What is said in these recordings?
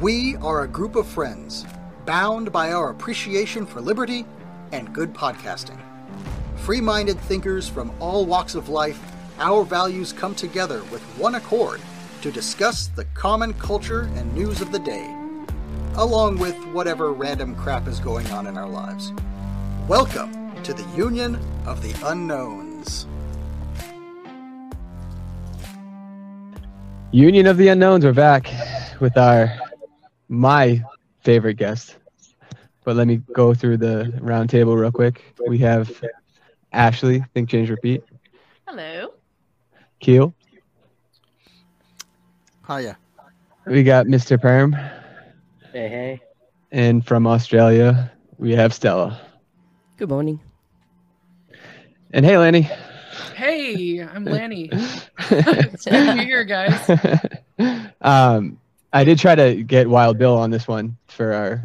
We are a group of friends, bound by our appreciation for liberty and good podcasting. Free minded thinkers from all walks of life, our values come together with one accord to discuss the common culture and news of the day, along with whatever random crap is going on in our lives. Welcome to the Union of the Unknowns. Union of the Unknowns, we're back with our my favorite guest. But let me go through the round table real quick. We have Ashley, think change repeat. Hello. Keel. Hiya. We got Mr. Perm. Hey, hey. And from Australia, we have Stella. Good morning. And hey Lanni. Hey, I'm Lanni. it's good to be here, guys. um I did try to get Wild Bill on this one for our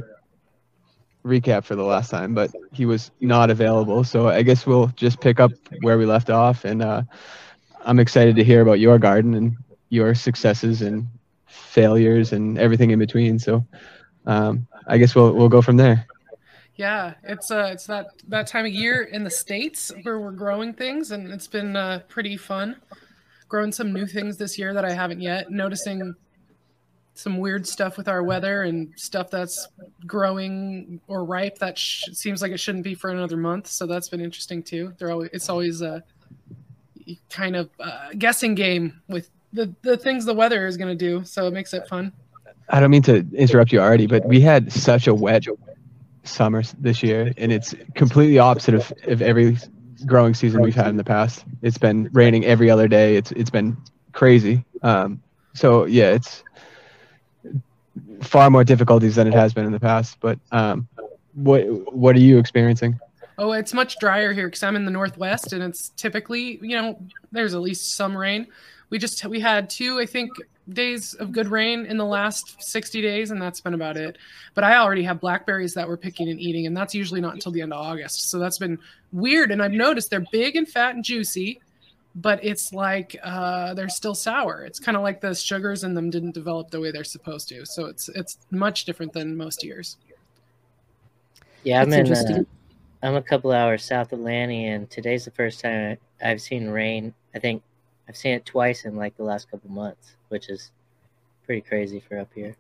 recap for the last time, but he was not available. So I guess we'll just pick up where we left off. And uh, I'm excited to hear about your garden and your successes and failures and everything in between. So um, I guess we'll we'll go from there. Yeah, it's uh, it's that that time of year in the states where we're growing things, and it's been uh, pretty fun. Growing some new things this year that I haven't yet. Noticing some weird stuff with our weather and stuff that's growing or ripe that sh- seems like it shouldn't be for another month. So that's been interesting too. They're always it's always a kind of uh, guessing game with the the things the weather is going to do. So it makes it fun. I don't mean to interrupt you already, but we had such a wet summer this year, and it's completely opposite of, of every growing season we've had in the past. It's been raining every other day. It's it's been crazy. Um, so yeah, it's far more difficulties than it has been in the past. But um, what what are you experiencing? Oh, it's much drier here because I'm in the northwest, and it's typically you know there's at least some rain. We just we had two I think days of good rain in the last 60 days, and that's been about it. But I already have blackberries that we're picking and eating, and that's usually not until the end of August. So that's been weird. And I've noticed they're big and fat and juicy, but it's like uh, they're still sour. It's kind of like the sugars in them didn't develop the way they're supposed to. So it's it's much different than most years. Yeah, I'm That's in. Uh. I'm a couple hours south of Lanni, and today's the first time I've seen rain. I think I've seen it twice in like the last couple months, which is pretty crazy for up here.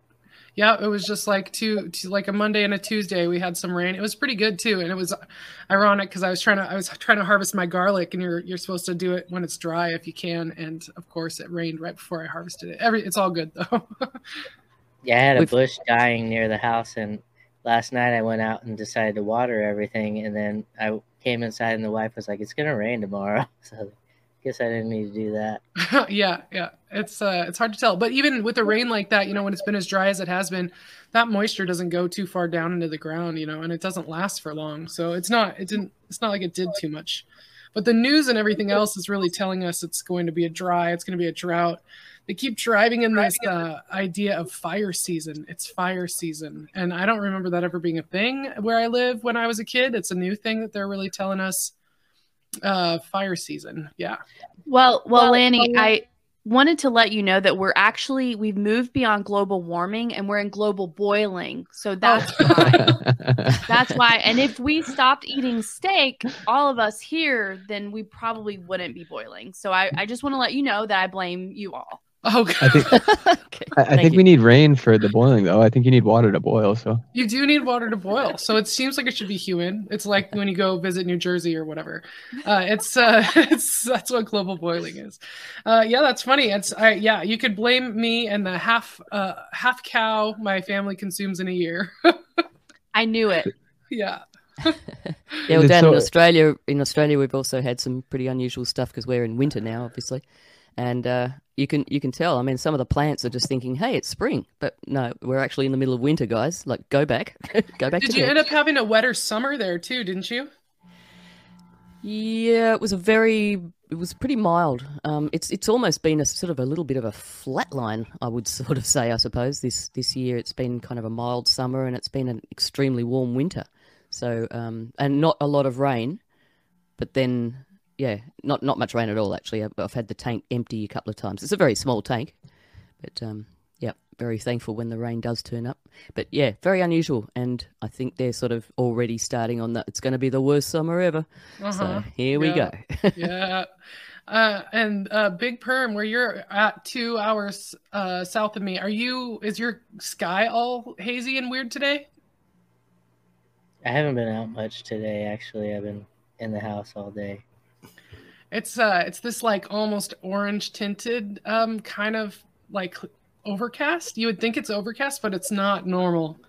Yeah, it was just like two, two, like a Monday and a Tuesday. We had some rain. It was pretty good too, and it was ironic because I was trying to I was trying to harvest my garlic, and you're you're supposed to do it when it's dry if you can. And of course, it rained right before I harvested it. Every it's all good though. Yeah, I had a We've- bush dying near the house, and last night I went out and decided to water everything, and then I came inside, and the wife was like, "It's gonna rain tomorrow," so I guess I didn't need to do that. yeah, yeah. It's uh it's hard to tell. But even with the rain like that, you know, when it's been as dry as it has been, that moisture doesn't go too far down into the ground, you know, and it doesn't last for long. So it's not it didn't it's not like it did too much. But the news and everything else is really telling us it's going to be a dry, it's going to be a drought. They keep driving in this uh, idea of fire season. It's fire season. And I don't remember that ever being a thing where I live when I was a kid. It's a new thing that they're really telling us uh fire season. Yeah. Well, well, Well, Lanni, well, I wanted to let you know that we're actually we've moved beyond global warming and we're in global boiling. So that's why. That's why. And if we stopped eating steak, all of us here, then we probably wouldn't be boiling. So I, I just want to let you know that I blame you all. Oh, I think okay, I, I think you. we need rain for the boiling though. I think you need water to boil. So You do need water to boil, so it seems like it should be human. It's like when you go visit New Jersey or whatever. Uh, it's uh, it's that's what global boiling is. Uh, yeah, that's funny. It's I, yeah, you could blame me and the half uh, half cow my family consumes in a year. I knew it. yeah, Yeah, well, It's down in Australia, in Australia, we've also had some pretty unusual stuff because we're in winter now, obviously, and uh, you can you can tell. I mean, some of the plants are just thinking, "Hey, it's spring," but no, we're actually in the middle of winter, guys. Like, go back, go back did to you bed. end up having a wetter summer there too? Didn't you? Yeah, it was a very, it was pretty mild. Um, it's it's almost been a sort of a little bit of a flat line, I would sort of say. I suppose this this year it's been kind of a mild summer and it's been an extremely warm winter. So um, and not a lot of rain, but then yeah, not not much rain at all actually. I've, I've had the tank empty a couple of times. It's a very small tank, but um, yeah, very thankful when the rain does turn up. But yeah, very unusual, and I think they're sort of already starting on that. It's going to be the worst summer ever. Uh-huh. So here we go. yeah. Uh, and uh, Big Perm, where you're at two hours uh, south of me, are you? Is your sky all hazy and weird today? I haven't been out much today. Actually, I've been in the house all day. It's uh, it's this like almost orange tinted, um, kind of like overcast. You would think it's overcast, but it's not normal.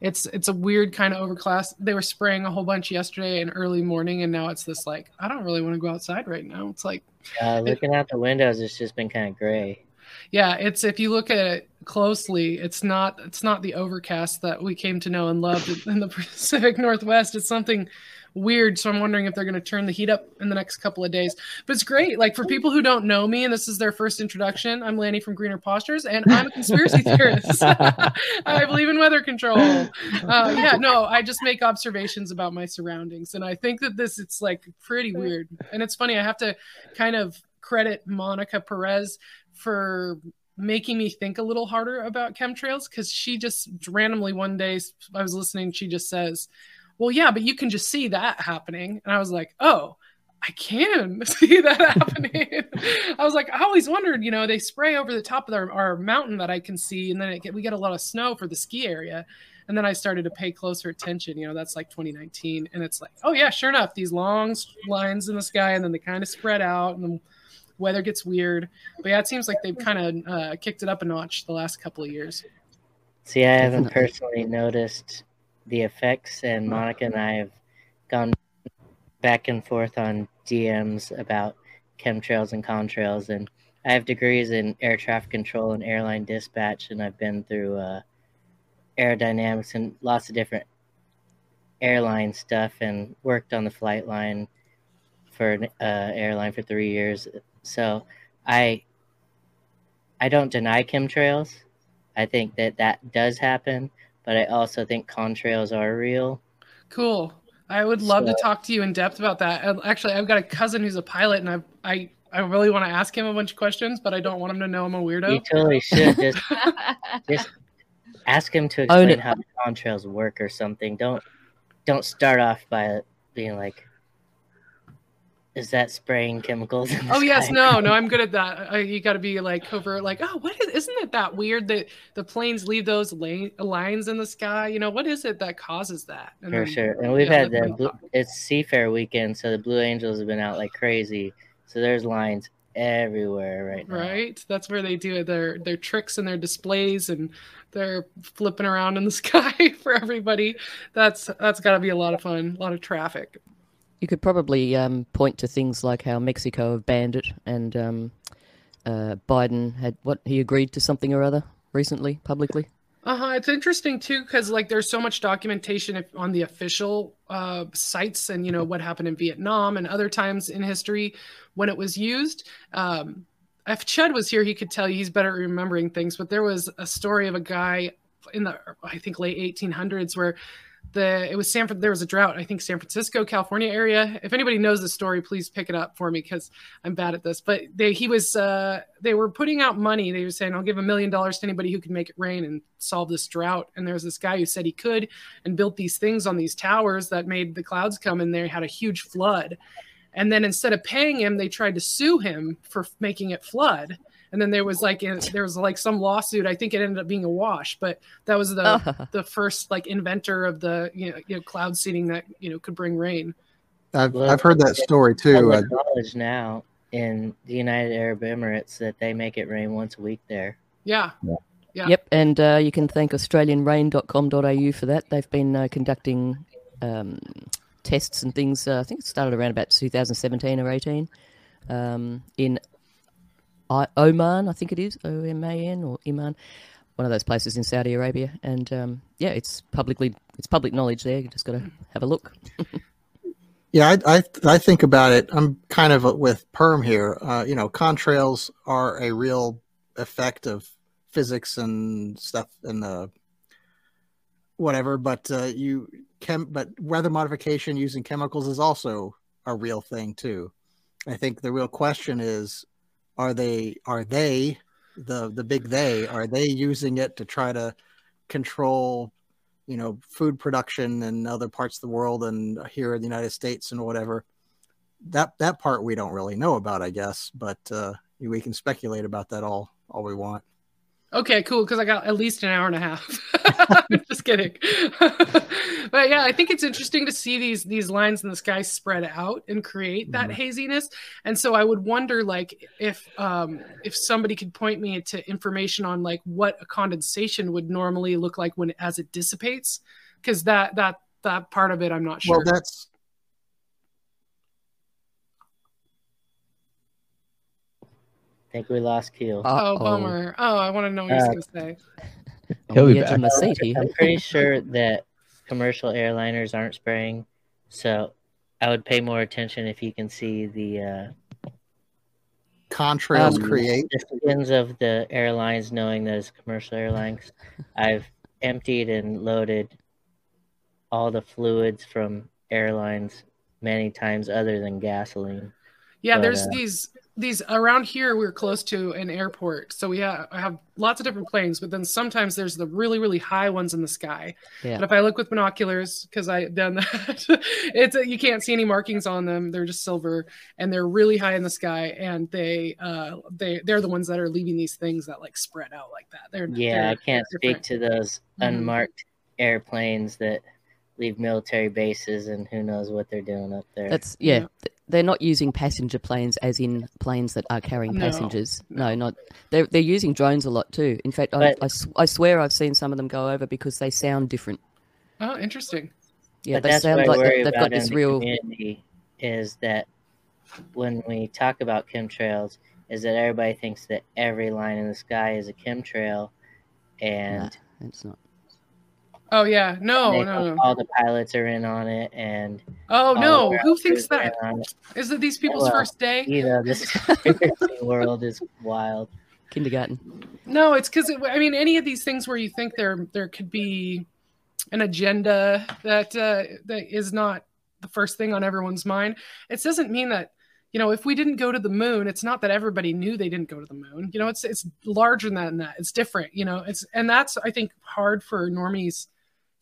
It's it's a weird kind of overcast. They were spraying a whole bunch yesterday and early morning, and now it's this like I don't really want to go outside right now. It's like Uh, looking out the windows, it's just been kind of gray. Yeah, it's if you look at it closely, it's not it's not the overcast that we came to know and love in the Pacific Northwest. It's something weird. So I'm wondering if they're going to turn the heat up in the next couple of days. But it's great. Like for people who don't know me and this is their first introduction, I'm Lanni from Greener Postures and I'm a conspiracy theorist. I believe in weather control. Uh, yeah, no, I just make observations about my surroundings and I think that this it's like pretty weird. And it's funny. I have to kind of credit Monica Perez for making me think a little harder about chemtrails because she just randomly one day I was listening, she just says, Well, yeah, but you can just see that happening. And I was like, Oh, I can see that happening. I was like, I always wondered, you know, they spray over the top of our, our mountain that I can see, and then it get, we get a lot of snow for the ski area. And then I started to pay closer attention. You know, that's like 2019. And it's like, oh, yeah, sure enough, these long lines in the sky, and then they kind of spread out, and the weather gets weird. But yeah, it seems like they've kind of uh, kicked it up a notch the last couple of years. See, I haven't personally noticed the effects, and Monica and I have gone back and forth on DMs about chemtrails and contrails, and I have degrees in air traffic control and airline dispatch, and I've been through uh, aerodynamics and lots of different airline stuff, and worked on the flight line for an uh, airline for three years. So I I don't deny chemtrails. I think that that does happen, but I also think contrails are real. Cool. I would love to talk to you in depth about that. Actually, I've got a cousin who's a pilot, and I I I really want to ask him a bunch of questions, but I don't want him to know I'm a weirdo. You totally should just just ask him to Own explain it. how contrails work or something. Don't don't start off by being like, "Is that spraying chemicals?" Oh yes, sky?" no, no, I'm good at that. I, you got to be like over, like, oh, what is? Isn't it that weird that the planes leave those lane, lines in the sky? You know, what is it that causes that? And For then- sure, and we've had the blue, it's Seafair weekend, so the Blue Angels have been out like crazy. So there's lines everywhere right now. right. That's where they do their their tricks and their displays, and they're flipping around in the sky for everybody. That's that's got to be a lot of fun, a lot of traffic. You could probably um, point to things like how Mexico have banned it, and um, uh, Biden had what he agreed to something or other recently, publicly. Uh-huh. It's interesting too, because like there's so much documentation on the official uh, sites and you know what happened in Vietnam and other times in history when it was used. Um, if Chud was here, he could tell you he's better at remembering things. But there was a story of a guy in the I think late 1800s where the it was San there was a drought. I think San Francisco, California area. If anybody knows the story, please pick it up for me because I'm bad at this. But they he was uh, they were putting out money. They were saying I'll give a million dollars to anybody who can make it rain and solve this drought. And there was this guy who said he could and built these things on these towers that made the clouds come and they had a huge flood. And then instead of paying him, they tried to sue him for making it flood. And then there was like there was like some lawsuit. I think it ended up being a wash, but that was the the first like inventor of the you know, you know cloud seeding that you know could bring rain. I've, Well, I've heard that story too. Uh, Public knowledge now in the United Arab Emirates that they make it rain once a week there. Yeah, Yeah. Yep, and uh, you can thank AustralianRain.com.au for that. They've been uh, conducting um, tests and things. Uh, I think it started around about 2017 or 18 um, in I- Oman, I think it is O M A N or Iman, one of those places in Saudi Arabia. And um, yeah, it's publicly it's public knowledge there. You just got to have a look. Yeah, I, I I think about it. I'm kind of with Perm here. Uh, you know, contrails are a real effect of physics and stuff and the whatever. But uh, you chem, but weather modification using chemicals is also a real thing too. I think the real question is, are they are they the the big they are they using it to try to control you know food production in other parts of the world and here in the United States and whatever. That that part we don't really know about, I guess, but uh, we can speculate about that all all we want. Okay, cool. Because I got at least an hour and a half. Just kidding. but yeah, I think it's interesting to see these these lines in the sky spread out and create that Mhm. haziness. And so I would wonder, like, if um, if somebody could point me to information on like what a condensation would normally look like when as it dissipates, because that that that part of it I'm not sure. Well, that's think we lost Keel. oh, Uh-oh. bummer. Oh, I want to know what he's Uh, gonna say. He'll be back. my seat here. I'm pretty sure that commercial airliners aren't spraying, so I would pay more attention if you can see the uh, contrails Um, create. the skins of the airlines, knowing those commercial airlines. I've emptied and loaded all the fluids from airlines many times, other than gasoline. Yeah, But, there's uh, these these around here. We're close to an airport, so we have have lots of different planes. But then sometimes there's the really really high ones in the sky. Yeah. But if I look with binoculars, because I've done that, it's you can't see any markings on them. They're just silver, and they're really high in the sky. And they uh they they're the ones that are leaving these things that like spread out like that. They're Yeah, I they're can't different. speak to those Mhm. unmarked airplanes that leave military bases and who knows what they're doing up there. That's yeah. Yeah. Th- They're not using passenger planes as in planes that are carrying No, passengers. No, not. They're they're using drones a lot too. In fact, I, But- I, s- I swear I've seen some of them go over because they sound different. Oh, interesting. Yeah, but they that's sound like they, they've got this real. is that when we talk about chemtrails, is that everybody thinks that every line in the sky is a chemtrail, and It's not. Oh yeah, no, they no, no. all the pilots are in on it, and Oh no, who thinks crews are that? it. Is it these people's Well, first day? You know, this world is wild. Kindergarten. No, it's because I mean, any of these things where you think there there could be an agenda that uh, that is not the first thing on everyone's mind. It doesn't mean that you know if we didn't go to the moon, it's not that everybody knew they didn't go to the moon. You know, it's it's larger than that. It's different. You know, it's and that's I think hard for normies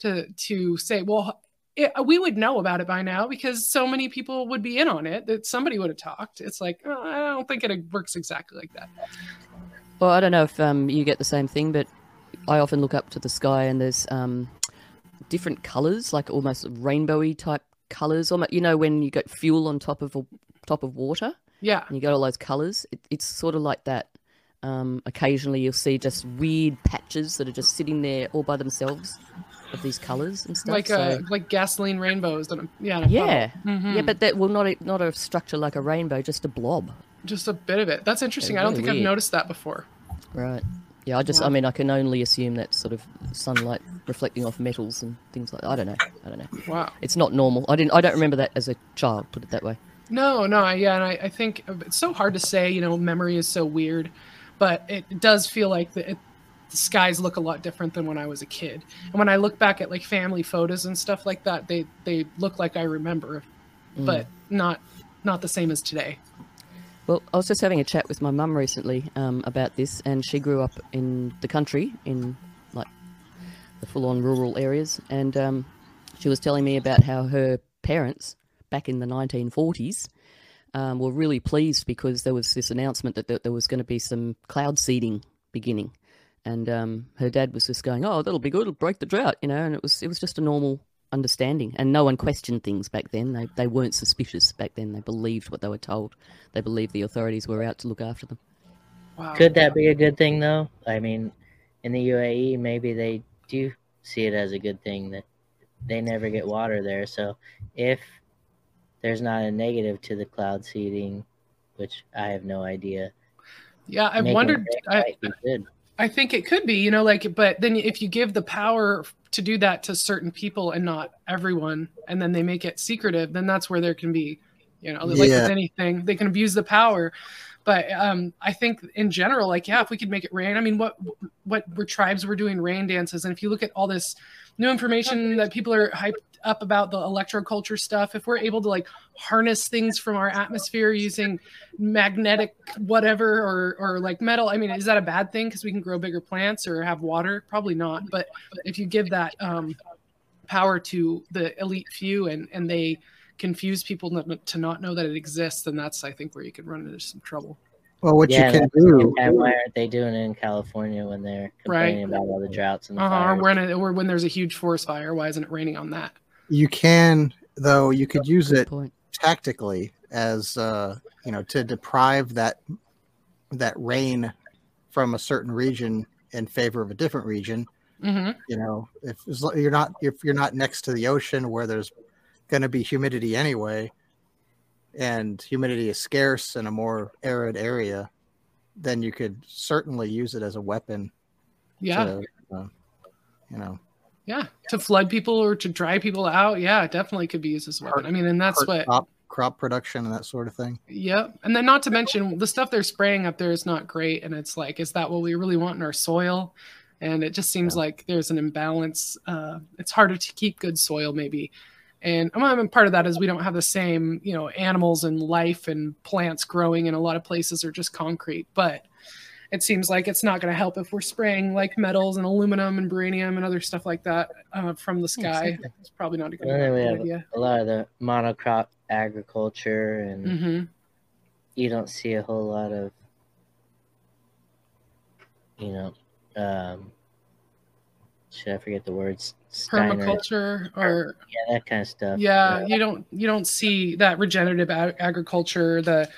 to to say. Well, it, we would know about it by now because so many people would be in on it that somebody would have talked. It's like oh, I don't think it works exactly like that. Well, I don't know if um, you get the same thing, but I often look up to the sky and there's um, different colors, like almost rainbowy type colors. Almost, you know, when you got fuel on top of a, top of water Yeah. and you got all those colors, it, it's sort of like that. Um, occasionally, you'll see just weird patches that are just sitting there all by themselves of these colors and stuff. like so, uh, like gasoline rainbows. Yeah, yeah. Mhm. yeah, but that well, not a, not a structure like a rainbow, just a blob. just a bit of it. That's interesting. Yeah, I don't really think I've noticed that before. Right. Yeah, I just, I mean, I can only assume that sort of sunlight reflecting off metals and things like that. I don't know. I don't know. Wow. It's not normal. I didn't, I don't remember that as a child, put it that way. No, no, I- yeah, and I, I think it's so hard to say. You know, memory is so weird, but it does feel like the, it, the skies look a lot different than when I was a kid. And when I look back at like family photos and stuff like that, they they look like I remember, Mm. but not not the same as today. Well, I was just having a chat with my mum recently um, about this, and she grew up in the country, in like the full-on rural areas, and um, she was telling me about how her parents, back in the 1940s, um, were really pleased because there was this announcement that there, there was going to be some cloud seeding beginning, and um, her dad was just going, "Oh, that'll be good. It'll break the drought," you know, and it was it was just a normal understanding, and no one questioned things back then. They they weren't suspicious back then. They believed what they were told. They believed the authorities were out to look after them. Wow. Could that be a good thing, though? I mean, in the UAE, maybe they do see it as a good thing that they never get water there. So if there's not a negative to the cloud seeding, which I have no idea, Yeah, I making wondered. it I, might be good. I think it could be, you know, like, but then if you give the power to do that to certain people and not everyone, and then they make it secretive, then that's where there can be, you know, like Yeah. with anything, they can abuse the power. But um, I think in general, like, yeah, if we could make it rain, I mean, what what were tribes were doing rain dances, and if you look at all this new information that people are hyped up about the electroculture stuff, if we're able to like harness things from our atmosphere using magnetic whatever or or like metal, I mean, is that a bad thing because we can grow bigger plants or have water? Probably not. But if you give that um, power to the elite few and and they confuse people not- to not know that it exists, then that's I think where you can run into some trouble. Well, what yeah, you can that's the same do, time, why aren't they doing it in California when they're complaining about all the droughts and the Uh-huh. Or fires? when it, or when there's a huge forest fire, why isn't it raining on that? You can though you could use it point. tactically as uh, you know to deprive that that rain from a certain region in favor of a different region. hmm You know, if you're not if you're not next to the ocean where there's going to be humidity anyway, and humidity is scarce in a more arid area, then you could certainly use it as a weapon. Yeah. To, uh, you know, Yeah, to flood people or to dry people out. Yeah, it definitely could be used as a weapon. I mean, and that's what. crop crop production and that sort of thing. Yep. And then not to mention the stuff they're spraying up there is not great. And it's like, is that what we really want in our soil? And it just seems like there's an imbalance. Uh, it's harder to keep good soil, maybe. And I mean, part of that is we don't have the same, you know, animals and life and plants growing in a lot of places are just concrete. But it seems like it's not going to help if we're spraying like metals and aluminum and beryllium and other stuff like that uh, from the sky. exactly. It's probably not a good, And then we good have idea. a lot of the monocrop agriculture, and hmm you don't see a whole lot of, you know, um, should I forget the words? Steiner, Permaculture or yeah, that kind of stuff. yeah you don't you don't see that regenerative ag- agriculture the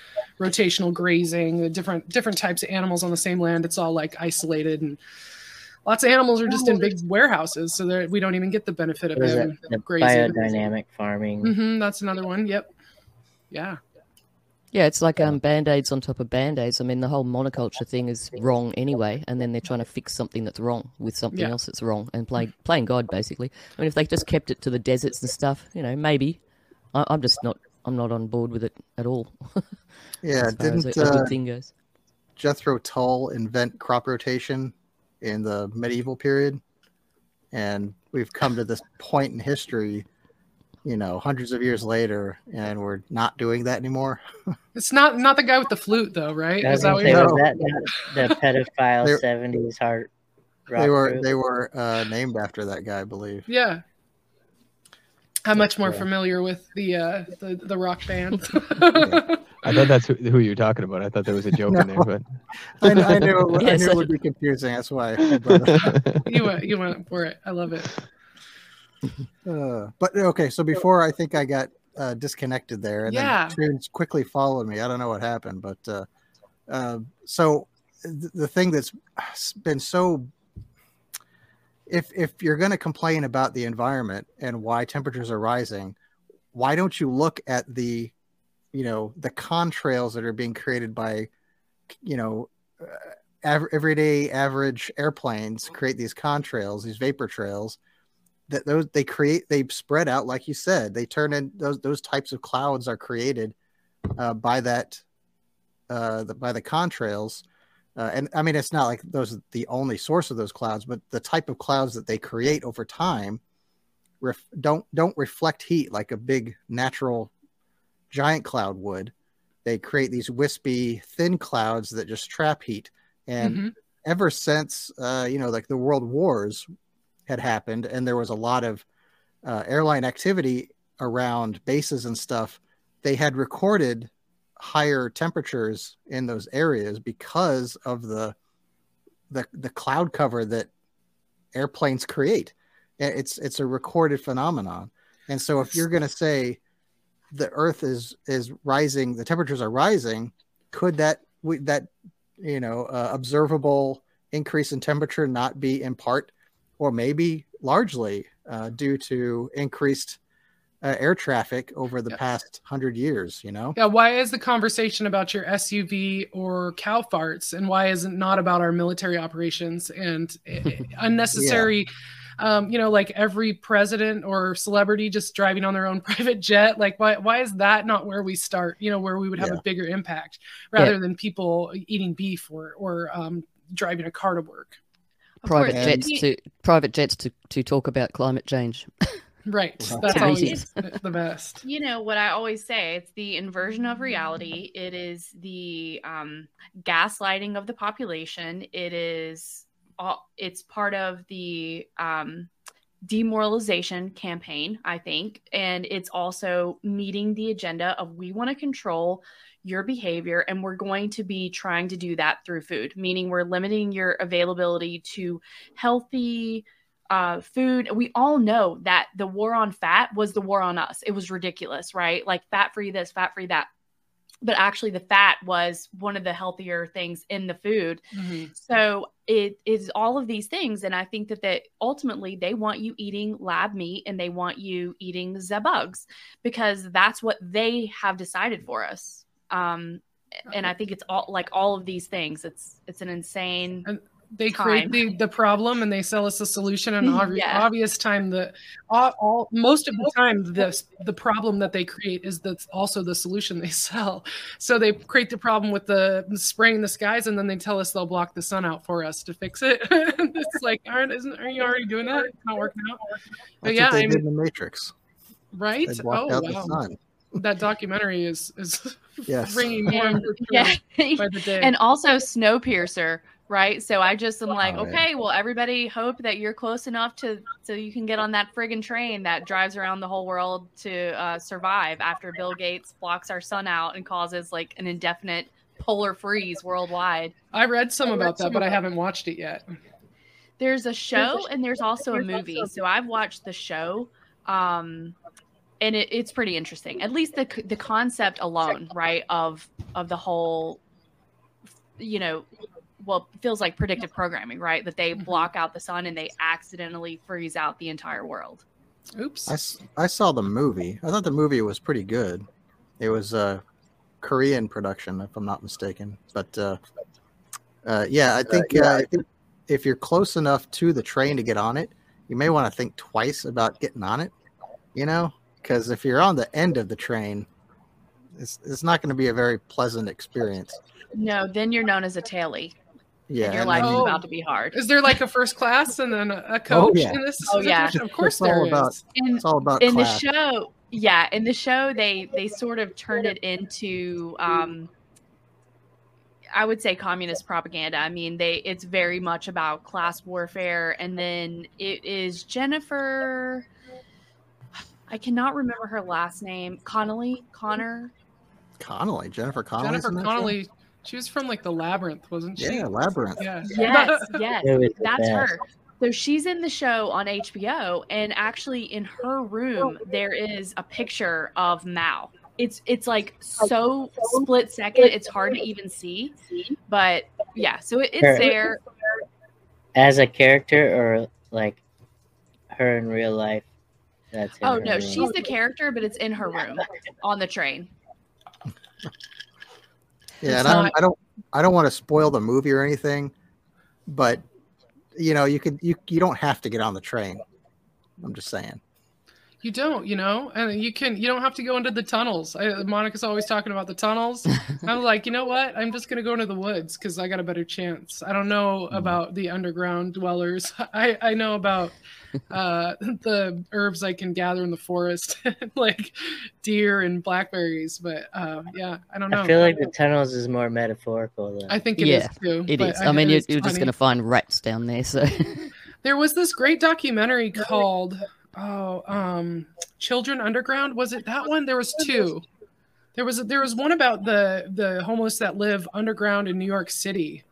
rotational grazing the different different types of animals on the same land it's all like isolated and lots of animals are just in big warehouses so that we don't even get the benefit of What is them that? The grazing biodynamic farming. hmm that's another one yep yeah Yeah, it's like um, band aids on top of band aids. I mean, the whole monoculture thing is wrong anyway, and then they're trying to fix something that's wrong with something Yeah. else that's wrong and play, playing God, basically. I mean, if they just kept it to the deserts and stuff, you know, maybe. I, I'm just not. I'm not on board with it at all. Yeah, far as didn't a, a uh, thing goes. Jethro Tull invent crop rotation in the medieval period? And we've come to this point in history, you know, hundreds of years later, and we're not doing that anymore. it's not not the guy with the flute though right is that what say, you're No. was that the, the pedophile They're- seventies heart rock they were group? they were uh, named after that guy, I believe. yeah i'm much more Yeah. familiar with the uh the, the rock band I thought that's who, who you were talking about. I thought there was a joke in there, but I, I knew, I Yes, knew I- it would be confusing. That's why. I brought it you went you went for it i love it Uh, but okay, so before I think I got uh, disconnected there, and Yeah. then Toons quickly followed me. I don't know what happened, but uh, uh, so th- the thing that's been so if if you're going to complain about the environment and why temperatures are rising, why don't you look at the you know the contrails that are being created by you know uh, av- everyday average airplanes create these contrails, these vapor trails that those they create they spread out like you said they turn in those those types of clouds are created uh, by that uh, the, by the contrails. Uh, and i mean it's not like those are the only source of those clouds but the type of clouds that they create over time ref, don't don't reflect heat like a big natural giant cloud would. They create these wispy thin clouds that just trap heat. And Mhm. ever since uh, you know like the world wars had happened and there was a lot of uh, airline activity around bases and stuff they had recorded higher temperatures in those areas because of the the, the cloud cover that airplanes create. It's it's a recorded phenomenon. And so if you're going to say the earth is is rising the temperatures are rising could that we, that you know uh, observable increase in temperature not be in part or maybe largely uh, due to increased uh, air traffic over the Yeah. past hundred years you know Yeah, why is the conversation about your SUV or cow farts, and why is it not about our military operations and eh, unnecessary? Um, you know, like every president or celebrity just driving on their own private jet. Like, why why is that not where we start? You know, where we would have Yeah. a bigger impact rather than people eating beef or or um, driving a car to work. Of Private course, jets we- to private jets to, to talk about climate change. Right. That's That's always the best. you know what I always say it's the inversion of reality. It is the um, gaslighting of the population. It is all, it's part of the um, demoralization campaign, I think. And it's also meeting the agenda of we want to control your behavior and we're going to be trying to do that through food, meaning we're limiting your availability to healthy uh, food. We all know that the war on fat was the war on us. It was ridiculous, right? Like fat free this, fat free that. But actually, the fat was one of the healthier things in the food. Mhm. So it is all of these things, and I think that that ultimately they want you eating lab meat and they want you eating the bugs because that's what they have decided for us. Um, and I think it's all like all of these things. It's it's an insane. They Time. create the, the problem and they sell us a solution. And obvi- Yeah. obvious time, the all, all most of the time, the the problem that they create is that's also the solution they sell. So they create the problem with the spraying the skies, and then they tell us they'll block the sun out for us to fix it. it's like, aren't isn't aren't you already doing that? It's not working out, But That's yeah, what they I'm- did in the Matrix. right? They Oh out wow, the sun. That documentary is is Yes. bringing more and And, more yeah. by the day. and also Snowpiercer, right? So I just am like, Oh, yeah. okay, well, everybody hope that you're close enough to so you can get on that friggin' train that drives around the whole world to uh, survive after Bill Gates blocks our sun out and causes like an indefinite polar freeze worldwide. I read some I read about that, some but I haven't watched it yet. There's a show sh- and there's also a movie. also- So I've watched the show. Um, and it, it's pretty interesting. At least the the concept alone, right, of of the whole, you know, well, feels like predictive programming, right? That they Mhm. block out the sun and they accidentally freeze out the entire world. Oops. I saw the movie. I thought the movie was pretty good. It was a Korean production, if I'm not mistaken. But uh, uh, yeah, I think, uh, I think if you're close enough to the train to get on it, you may want to think twice about getting on it. You know, because if you're on the end of the train, it's, it's not going to be a very pleasant experience. No, then you're known as a tailie. Yeah, and your and life then- is Oh. about to be hard. Is there like a first class and then a, a coach yeah. in this? Oh, yeah. Of course It's all there is. about- In, it's all about in the show yeah in the show they they sort of turned it into um i would say communist propaganda i mean they it's very much about class warfare and then it is jennifer i cannot remember her last name connelly connor Connelly, Jennifer Connelly. Jennifer Connelly. She was from like the Labyrinth, wasn't she? Yeah, Labyrinth. Yeah. yes yes It was the that's her so she's in the show on hbo and actually in her room there is a picture of mao it's it's like so split second it's hard to even see but yeah so it, Her- it's there As a character or like her in real life? That's oh no room? she's the character but it's in her room on the train Yeah, It's and I don't, not- I don't, I don't want to spoil the movie or anything, but you know, you could, you, you don't have to get on the train. I'm just saying. You don't, you know, and you can. You don't have to go into the tunnels. I, Monica's always talking about the tunnels. I'm like, you know what? I'm just gonna go into the woods because I got a better chance. I don't know Mhm. about the underground dwellers. I I know about uh, the herbs I can gather in the forest, like deer and blackberries. But uh, yeah, I don't know. I feel like the tunnels is more metaphorical though. I think it is Yeah, too. It but is. I mean, you're, you're just going to find rats down there. So There was this great documentary called oh um Children Underground. Was it that one? There was two. There was there was one about the the homeless that live underground in New York City,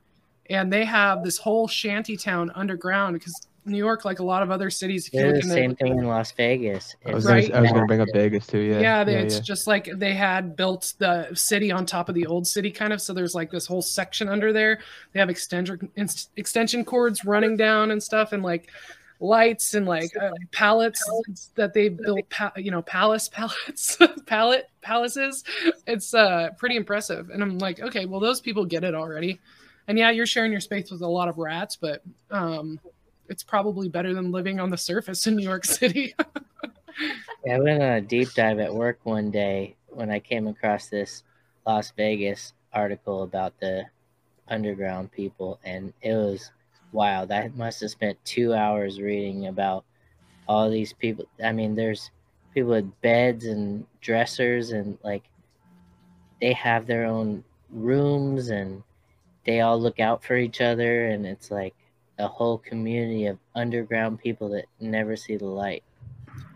and they have this whole shanty town underground because New York, like a lot of other cities, if you They're the in same thing in Las Vegas. I was, Right. gonna, I was gonna bring up Vegas too. Yeah. yeah, they, yeah, it's yeah. just like they had built the city on top of the old city, kind of. So there's like this whole section under there. They have extension inst- extension cords running down and stuff, and like lights and like uh, pallets that they built. Pa- you know, palace pallets, pallet palaces. It's uh pretty impressive. And I'm like, okay, well those people get it already. And yeah, you're sharing your space with a lot of rats, but um, it's probably better than living on the surface in New York City. Yeah, I went on a deep dive at work one day when I came across this Las Vegas article about the underground people, and it was wild. that must have spent two hours reading about all these people. I mean, there's people with beds and dressers and like they have their own rooms and they all look out for each other and it's like a whole community of underground people that never see the light.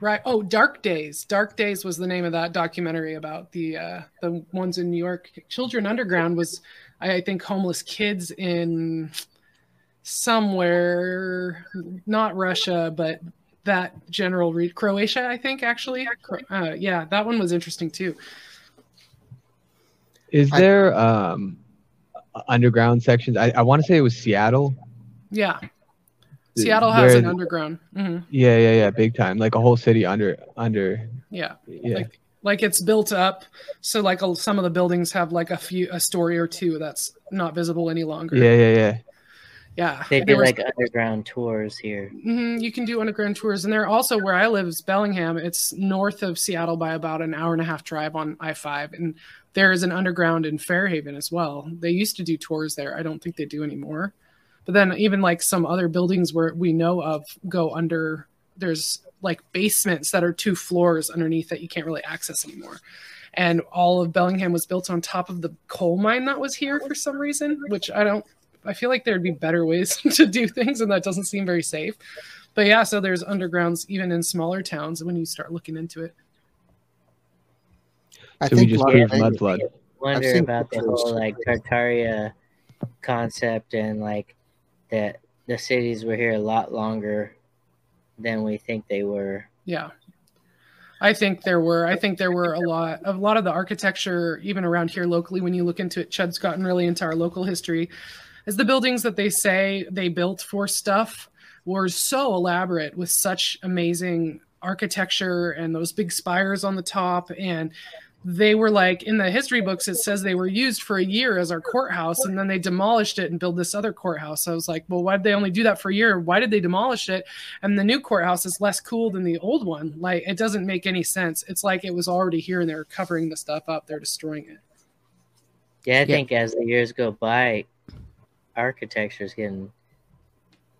Right. Oh, Dark Days. Dark Days was the name of that documentary about the uh, the ones in New York. Children Underground was, I think, homeless kids in somewhere, not Russia, but that general re- Croatia, I think, actually. Uh, yeah, that one was interesting too. Is there um, underground sections? I, I want to say it was Seattle. Yeah. Seattle has Where- an underground. hmm Yeah, yeah, yeah, big time. Like a whole city under under. Yeah. Yeah, Like, like it's built up. So like a, some of the buildings have like a few, a story or two that's not visible any longer. yeah, yeah, yeah. Yeah. They do like underground tours here. Mhm, you can do underground tours, and they're also where I live is Bellingham. It's north of Seattle by about an hour and a half drive on I five, and there is an underground in Fairhaven as well. They used to do tours there. I don't think they do anymore. But then even like some other buildings where we know of go under. There's like basements that are two floors underneath that you can't really access anymore. And all of Bellingham was built on top of the coal mine that was here for some reason, which I don't I feel like there'd be better ways to do things, and that doesn't seem very safe. But yeah, so there's undergrounds even in smaller towns when you start looking into it. I So we just Las proved Vegas- mudflood. Wonder seen about the whole like Tartaria concept and like that the cities were here a lot longer than we think they were. Yeah. I think there were I think there were a lot a lot of the architecture even around here locally when you look into it Chud's gotten really into our local history is the buildings that they say they built for stuff were so elaborate with such amazing architecture and those big spires on the top. And they were like in the history books it says they were used for a year as our courthouse and then they demolished it and built this other courthouse. I was like well why did they only do that for a year? Why did they demolish it? And the new courthouse is less cool than the old one. Like it doesn't make any sense. It's like it was already here and they're covering the stuff up. They're destroying it. Yeah, I Yeah. think as the years go by, architecture is getting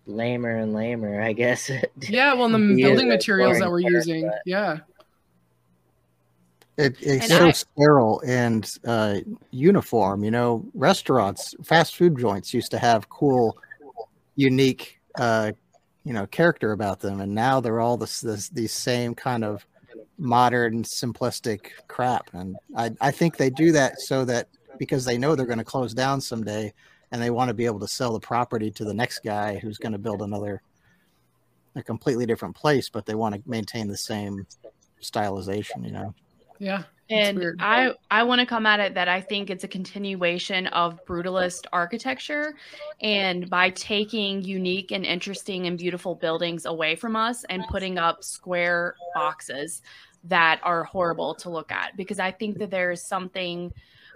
lamer and lamer. I guess. yeah well the building materials that we're using but- yeah It, it's And so I- sterile and uh, uniform. You know, restaurants, fast food joints used to have cool, unique, uh, you know, character about them, and now they're all this, this these same kind of modern, simplistic crap. And I, I think they do that so that because they know they're going to close down someday, and they want to be able to sell the property to the next guy who's going to build another, a completely different place, but they want to maintain the same stylization. You know. yeah and weird. I I want to come at it that I think it's a continuation of brutalist architecture, and by taking unique and interesting and beautiful buildings away from us and putting up square boxes that are horrible to look at, because I think that there is something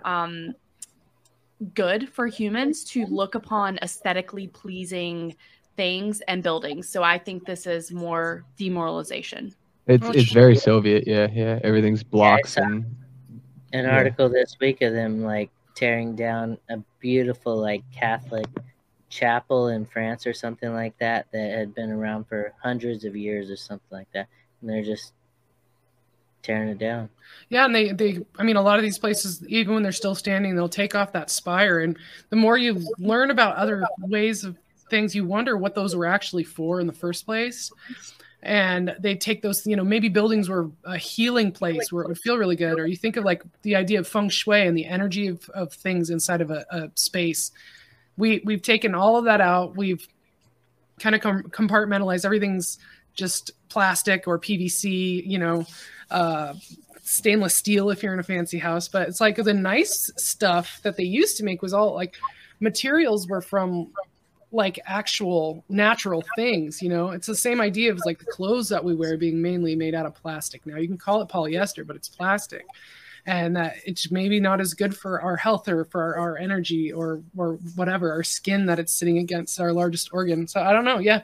um, good for humans to look upon aesthetically pleasing things and buildings. So I think this is more demoralization. It's Oh, it's very Soviet. Yeah, yeah. Everything's blocks saw- and An Yeah. article this week of them like tearing down a beautiful like Catholic chapel in France or something like that that had been around for hundreds of years or something like that, and they're just tearing it down. Yeah, and they they I mean a lot of these places even when they're still standing they'll take off that spire and the more you learn about other ways of things you wonder what those were actually for in the first place. And they take those, you know, maybe buildings were a healing place where it would feel really good. Or you think of like the idea of feng shui and the energy of, of things inside of a, a space. We we've taken all of that out. We've kind of com- compartmentalized everything's just plastic or PVC, you know, uh, stainless steel if you're in a fancy house. But it's like the nice stuff that they used to make was all like materials were from like actual natural things you know? It's the same idea of like the clothes that we wear being mainly made out of plastic. Now you can call it polyester but it's plastic and that it's maybe not as good for our health or for our, our energy or or whatever our skin that it's sitting against our largest organ. So i don't know yeah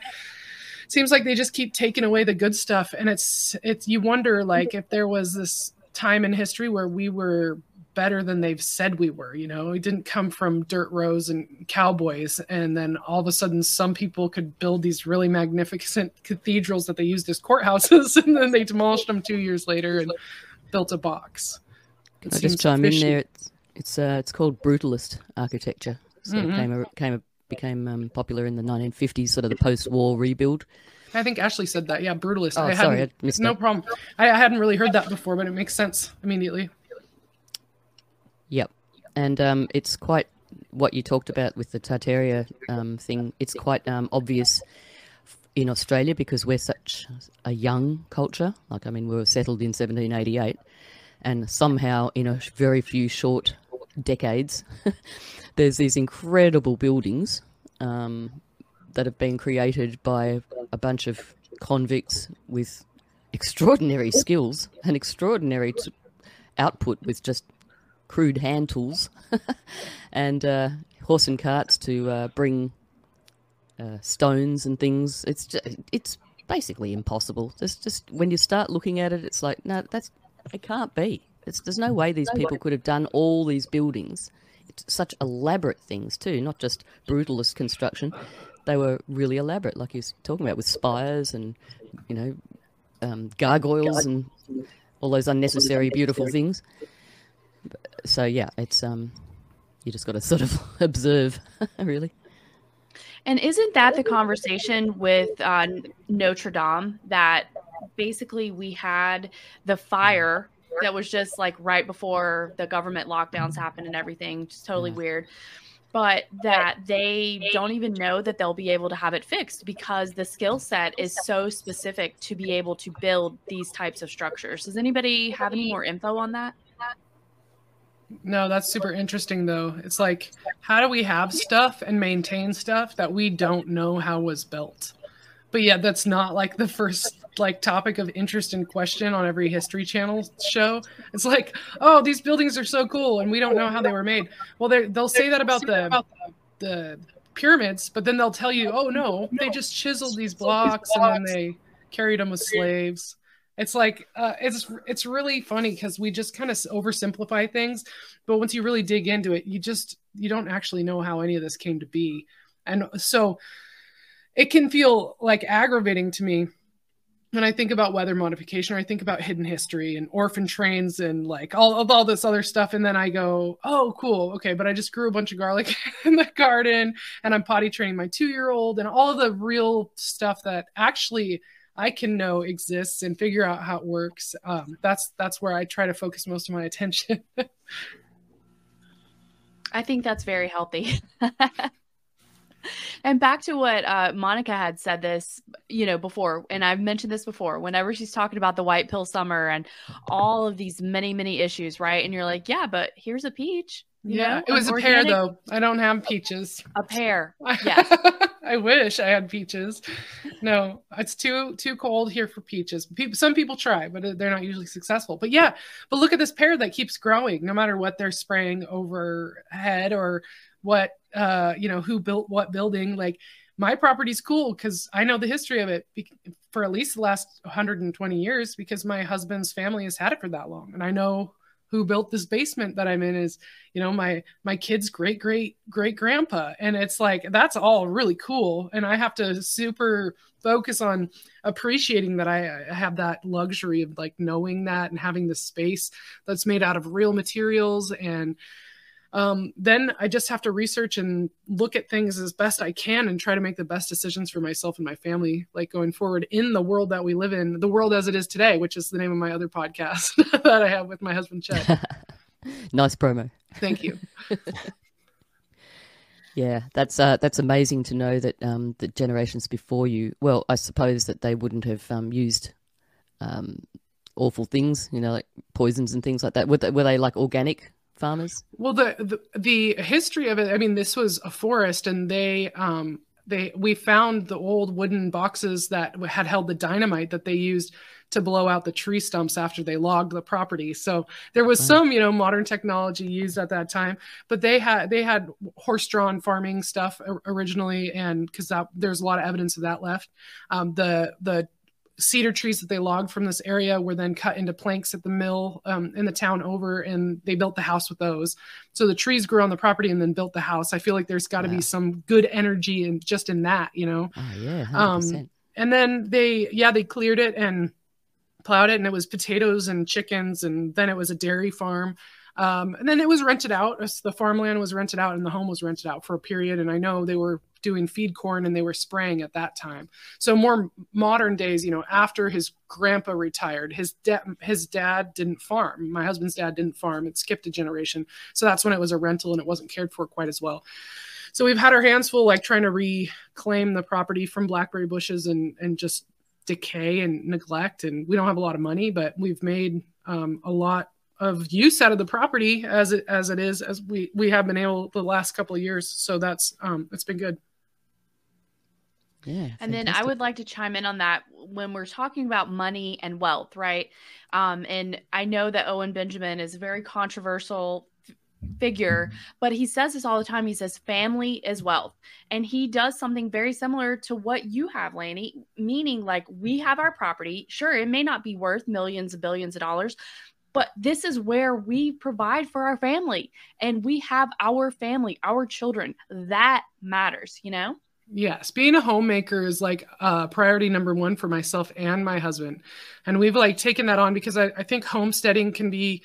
seems like they just keep taking away the good stuff and it's it's you wonder like if there was this time in history where we were better than they've said we were. You know, we didn't come from dirt rows and cowboys, and then all of a sudden, some people could build these really magnificent cathedrals that they used as courthouses, and then they demolished them two years later and built a box. Can I just chime in there? It's it's uh, it's called brutalist architecture. So mm-hmm. it came came a, became um, popular in the 1950s, sort of the post-war rebuild. I think Ashley said that. Yeah, brutalist. Oh, I sorry, I missed No that. problem. I, I hadn't really heard that before, but it makes sense immediately. Yep, and um, it's quite what you talked about with the Tartaria um, thing. It's quite um, obvious in Australia because we're such a young culture. Like, I mean, we were settled in 1788, and somehow in a very few short decades, there's these incredible buildings um, that have been created by a bunch of convicts with extraordinary skills and extraordinary t- output with just crude hand tools and uh, horse and carts to uh, bring uh, stones and things. It's just, it's basically impossible. There's just when you start looking at it, it's like no, that's it can't be. It's, there's no way these people could have done all these buildings. Such elaborate things too, not just brutalist construction. They were really elaborate, like you were talking about, with spires and you know um, gargoyles and all those unnecessary beautiful things so yeah, it's um, you just got to sort of observe, really. And isn't that the conversation with uh, Notre Dame that basically we had the fire that was just like right before the government lockdowns happened and everything, just totally yeah. weird. But that they don't even know that they'll be able to have it fixed because the skill set is so specific to be able to build these types of structures. Does anybody have any more info on that? No, that's super interesting though. It's like how do we have stuff and maintain stuff that we don't know how was built? But yeah, that's not like the first like topic of interest and question on every history channel show. It's like, oh, these buildings are so cool and we don't know how they were made. Well, they they'll say that about the the pyramids, but then they'll tell you, oh no, they just chiseled these blocks and then they carried them with slaves. It's like uh, it's it's really funny because we just kind of oversimplify things, but once you really dig into it, you just you don't actually know how any of this came to be, and so it can feel like aggravating to me when I think about weather modification or I think about hidden history and orphan trains and like all of all this other stuff. And then I go, oh, cool. Okay. But I just grew a bunch of garlic in the garden and I'm potty training my two year old and all the real stuff that actually I can know exists and figure out how it works. Um, that's that's where I try to focus most of my attention. I think that's very healthy. and back to what uh, Monica had said this, you know, before, and I've mentioned this before. Whenever she's talking about the white pill summer and all of these many, many issues, right? And you're like, yeah, but here's a peach. yeah, know? it was Organic. a pear though. I don't have peaches. A pear. Yes. I wish I had peaches. No, it's too too cold here for peaches. People, some people try, but they're not usually successful. But yeah, but look at this pear that keeps growing, no matter what they're spraying overhead or what uh you know who built what building. Like my property's cool because I know the history of it for at least the last 120 years because my husband's family has had it for that long, and I know who built this basement that I'm in is, you know, my my kid's great great great grandpa, and it's like that's all really cool, and I have to super focus on appreciating that I, I have that luxury of like knowing that and having the space that's made out of real materials and um, then I just have to research and look at things as best I can and try to make the best decisions for myself and my family, like going forward in the world that we live in, the world as it is today, which is the name of my other podcast that I have with my husband, Chet. nice promo. Thank you. yeah, that's uh, that's amazing to know that um, the generations before you. Well, I suppose that they wouldn't have um, used um, awful things, you know, like poisons and things like that. Were they, were they like organic farmers? Well, the, the, the history of it. I mean, this was a forest, and they um they we found the old wooden boxes that had held the dynamite that they used to blow out the tree stumps after they logged the property. So there was some, you know, modern technology used at that time, but they had they had horse-drawn farming stuff originally, and because there's a lot of evidence of that left. Um, the the cedar trees that they logged from this area were then cut into planks at the mill um, in the town over, and they built the house with those. So the trees grew on the property and then built the house. I feel like there's got to Wow. be some good energy and just in that, you know. Oh yeah, 100%. Um, and then they yeah they cleared it and plowed it and it was potatoes and chickens and then it was a dairy farm um, and then it was rented out the farmland was rented out and the home was rented out for a period and i know they were doing feed corn and they were spraying at that time. So more modern days you know after his grandpa retired his his dad didn't farm. My husband's dad didn't farm. It skipped a generation. So that's when it was a rental and it wasn't cared for quite as well. So we've had our hands full like trying to reclaim the property from blackberry bushes and and just decay and neglect. And we don't have a lot of money but we've made um, a lot of use out of the property as it as it is as we we have been able the last couple of years. So that's um it's been good yeah. And then I would like to chime in on that when we're talking about money and wealth, right? Um, and I know that Owen Benjamin is a very controversial f- figure, but he says this all the time. He says family is wealth. And he does something very similar to what you have, Lanni, meaning like we have our property. Sure, it may not be worth millions and billions of dollars, but this is where we provide for our family and we have our family, our children. That matters, you know? Yes, being a homemaker is like uh, priority number one for myself and my husband, and we've like taken that on because I, I think homesteading can be.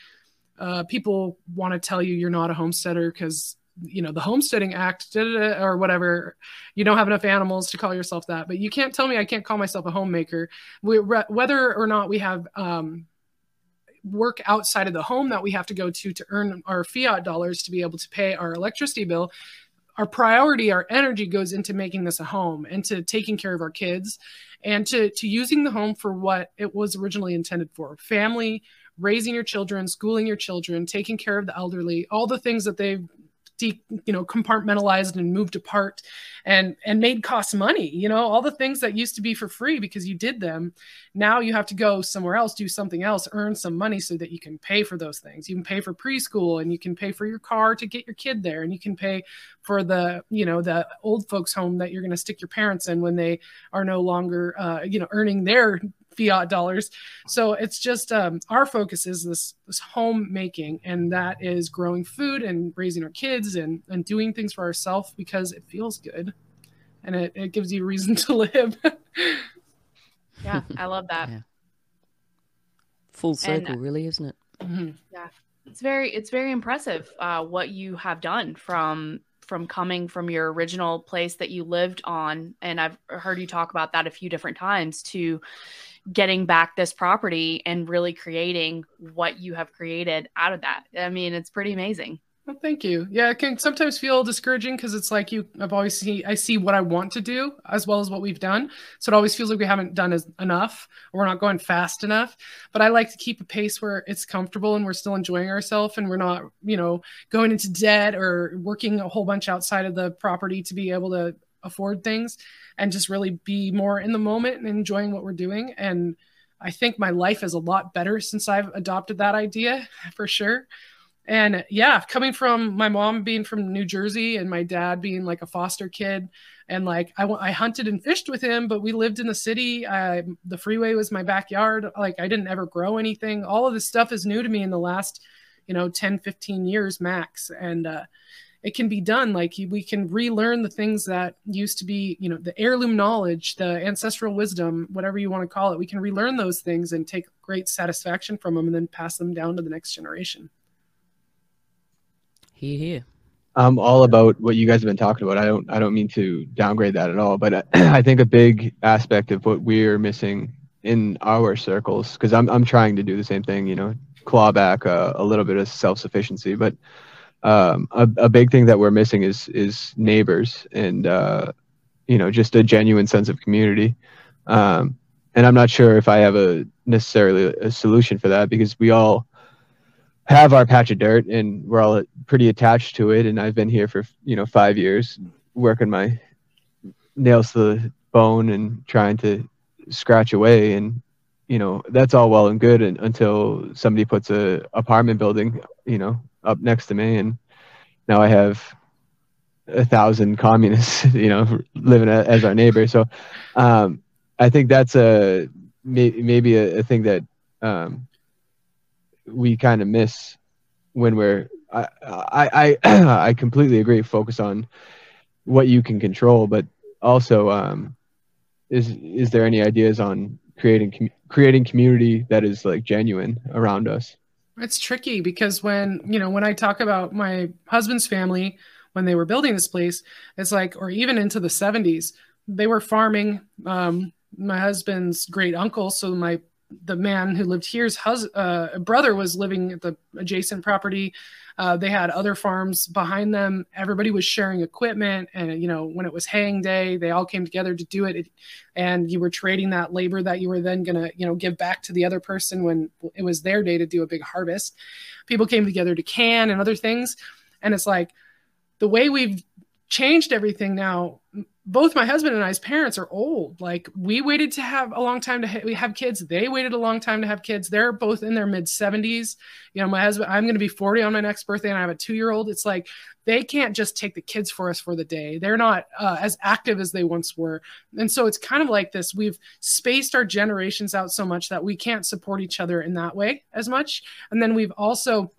Uh, people want to tell you you're not a homesteader because you know the Homesteading Act or whatever. You don't have enough animals to call yourself that, but you can't tell me I can't call myself a homemaker. We, re- whether or not we have um, work outside of the home that we have to go to to earn our fiat dollars to be able to pay our electricity bill our priority our energy goes into making this a home and to taking care of our kids and to to using the home for what it was originally intended for. Family raising your children schooling your children taking care of the elderly all the things that they've de- you know compartmentalized and moved apart and and made cost money you know all the things that used to be for free because you did them. Now you have to go somewhere else do something else earn some money so that you can pay for those things. You can pay for preschool and you can pay for your car to get your kid there and you can pay for the you know the old folks home that you're going to stick your parents in when they are no longer uh, you know earning their fiat dollars so it's just um, our focus is this this homemaking and that is growing food and raising our kids and and doing things for ourselves because it feels good and it, it gives you a reason to live Yeah, I love that. Yeah. Full And- circle, really, isn't it? Mhm. it's very it's very impressive uh, what you have done from from coming from your original place that you lived on and i've heard you talk about that a few different times to getting back this property and really creating what you have created out of that. I mean it's pretty amazing Well, thank you. Yeah, it can sometimes feel discouraging because it's like you. I've always see. I see what I want to do as well as what we've done. So it always feels like we haven't done as enough, or we're not going fast enough. But I like to keep a pace where it's comfortable and we're still enjoying ourselves, and we're not, you know, going into debt or working a whole bunch outside of the property to be able to afford things, and just really be more in the moment and enjoying what we're doing. And I think my life is a lot better since I've adopted that idea for sure and yeah coming from my mom being from new jersey and my dad being like a foster kid and like I, I hunted and fished with him but we lived in the city. I, the freeway was my backyard. Like i didn't ever grow anything. All of this stuff is new to me in the last you know 10 15 years max. And uh, it can be done. Like we can relearn the things that used to be you know the heirloom knowledge the ancestral wisdom whatever you want to call it. We can relearn those things and take great satisfaction from them and then pass them down to the next generation Here, here. I'm all about what you guys have been talking about. I don't I don't mean to downgrade that at all, but I, I think a big aspect of what we're missing in our circles because I'm I'm trying to do the same thing, you know, claw back a, a little bit of self sufficiency, but um, a, a big thing that we're missing is is neighbors and uh, you know just a genuine sense of community. Um, and I'm not sure if I have a necessarily a solution for that because we all have our patch of dirt and we're all pretty attached to it. And i've been here for you know five years working my nails to the bone and trying to scratch away. And you know that's all well and good and, until somebody puts a apartment building you know up next to me. And now i have a thousand communists you know living as our neighbor. So um, i think that's a may, maybe a, a thing that um, we kind of miss when we're I, I I I completely agree. Focus on what you can control, but also um, is is there any ideas on creating com- creating community that is like genuine around us? It's tricky because when you know when I talk about my husband's family when they were building this place, it's like or even into the 70s, they were farming. Um, my husband's great uncle, so my the man who lived here's hus- uh, brother was living at the adjacent property. Uh, they had other farms behind them. Everybody was sharing equipment, and you know when it was haying day, they all came together to do it. it and you were trading that labor that you were then gonna you know give back to the other person when it was their day to do a big harvest. People came together to can and other things, and it's like the way we've changed everything now both my husband and I's parents are old. Like we waited to have a long time to ha- we have kids. They waited a long time to have kids. They're both in their mid 70s. You know, my husband, I'm going to be 40 on my next birthday and I have a two year old. It's like they can't just take the kids for us for the day. They're not uh, as active as they once were. And so it's kind of like this. We've spaced our generations out so much that we can't support each other in that way as much. And then we've also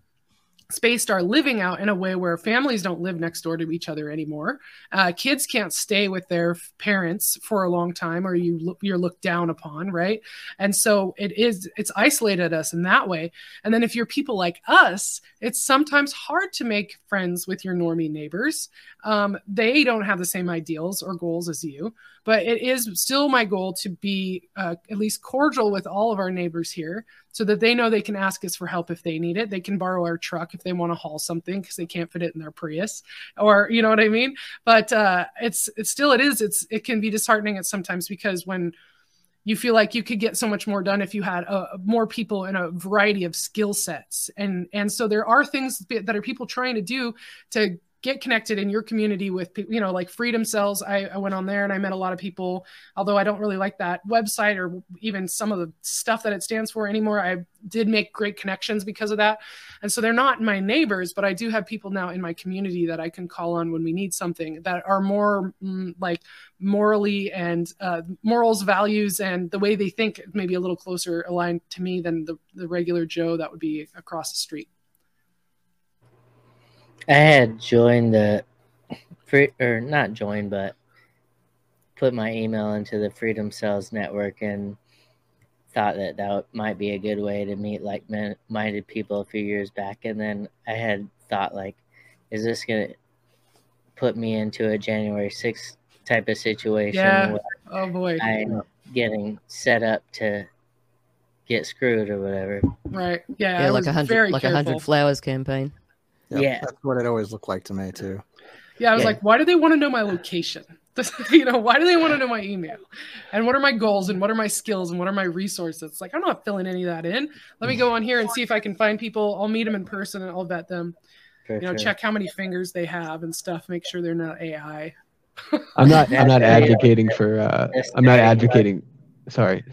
spaced our living out in a way where families don't live next door to each other anymore. Uh, kids can't stay with their parents for a long time, or you you're looked down upon, right? And so it is it's isolated us in that way. And then if you're people like us, it's sometimes hard to make friends with your normie neighbors. Um, they don't have the same ideals or goals as you, but it is still my goal to be uh, at least cordial with all of our neighbors here so that they know they can ask us for help if they need it. They can borrow our truck if they want to haul something because they can't fit it in their Prius, or you know what I mean. But uh, it's it's still it is it's it can be disheartening at sometimes because when you feel like you could get so much more done if you had uh, more people in a variety of skill sets and and so there are things that are people trying to do to get connected in your community with people, you know like freedom cells. I, I, went on there and i met a lot of people although i don't really like that website or even some of the stuff that it stands for anymore. I did make great connections because of that. And so they're not my neighbors but i do have people now in my community that i can call on when we need something that are more mm, like morally and uh, morals values and the way they think maybe a little closer aligned to me than the, the regular joe that would be across the street I had joined the free or not joined, but put my email into the Freedom Cells network and thought that that might be a good way to meet like minded people a few years back. And then I had thought like, is this gonna put me into a January 6th type of situation? Yeah. Oh boy. I'm getting set up to get screwed or whatever. Right. Yeah. Yeah, like a hundred like a hundred flowers campaign. Yep, Yeah. That's what it always looked like to me too. Yeah, I was Yeah. like, why do they want to know my location? you know, why do they want to know my email? And what are my goals and what are my skills and what are my resources? Like, I'm not filling any of that in. Let me go on here and see if I can find people. I'll meet them in person and I'll vet them. For You know, sure. check how many fingers they have and stuff. Make sure they're not AI. I'm not. I'm not advocating for. Uh, I'm not advocating. Sorry,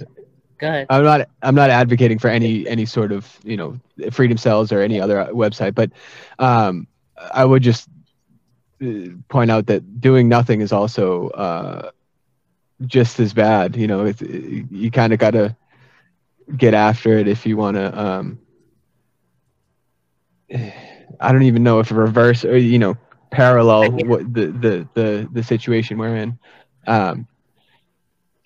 Go ahead. I'm not. I'm not advocating for any any sort of you know freedom cells or any other website, but um, I would just uh, point out that doing nothing is also uh, just as bad. You know, it's, you kind of got to get after it if you want to. Um, I don't even know if reverse or you know parallel what the the the the situation we're in. Um,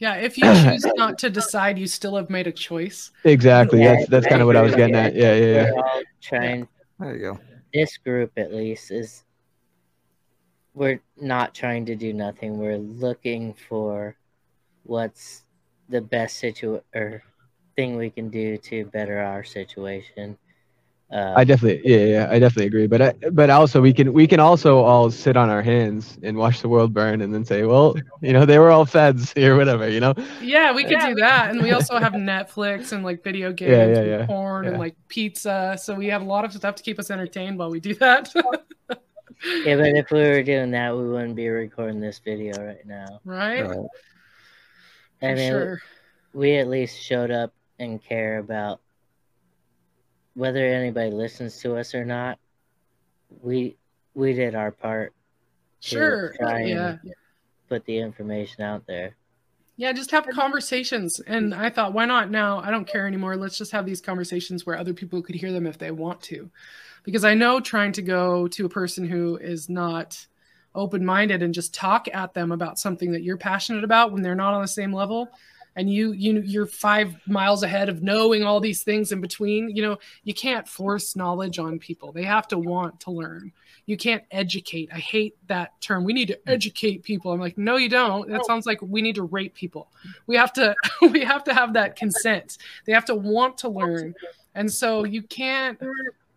Yeah, if you choose not to decide, you still have made a choice. exactly. Yeah, That's that's kind of what I was getting at. Yeah, yeah, yeah. We're trying There you go. this group at least is we're not trying to do nothing. We're looking for what's the best situ or thing we can do to better our situation. Uh, I definitely, yeah, yeah, I definitely agree. But I, but also we can we can also all sit on our hands and watch the world burn and then say, well, you know, they were all feds or whatever, you know. Yeah, we could do that. And we also have Netflix and like video games Yeah, yeah, and yeah, porn and like pizza. So we have a lot of stuff to keep us entertained while we do that. yeah, but if we were doing that, we wouldn't be recording this video right now. right? Right. I For mean, sure. we at least showed up and care about whether anybody listens to us or not. We we did our part. to Sure. Oh, try and Yeah. put the information out there. Yeah, just have conversations. And I thought, why not now? I don't care anymore. Let's just have these conversations where other people could hear them if they want to. Because I know trying to go to a person who is not open minded and just talk at them about something that you're passionate about when they're not on the same level and you you you're five miles ahead of knowing all these things in between you know you can't force knowledge on people. They have to want to learn. You can't educate. I hate that term. We need to hmm. educate people. I'm like no you don't. That sounds like we need to rape people. We have to we have to have that consent. They have to want to learn. And so you can't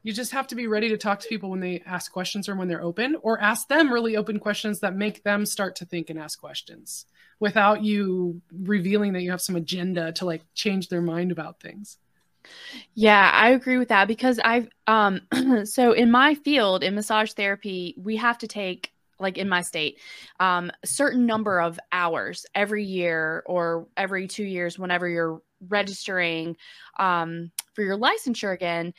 you just have to be ready to talk to people when they ask questions or when they're open or ask them really open questions that make them start to think and ask questions without you revealing that you have some agenda to like change their mind about things. Yeah, I agree with that because I've um so in my field in massage therapy, we have to take like in my state um a certain number of hours every year or every 2 years whenever you're registering um for your licensure again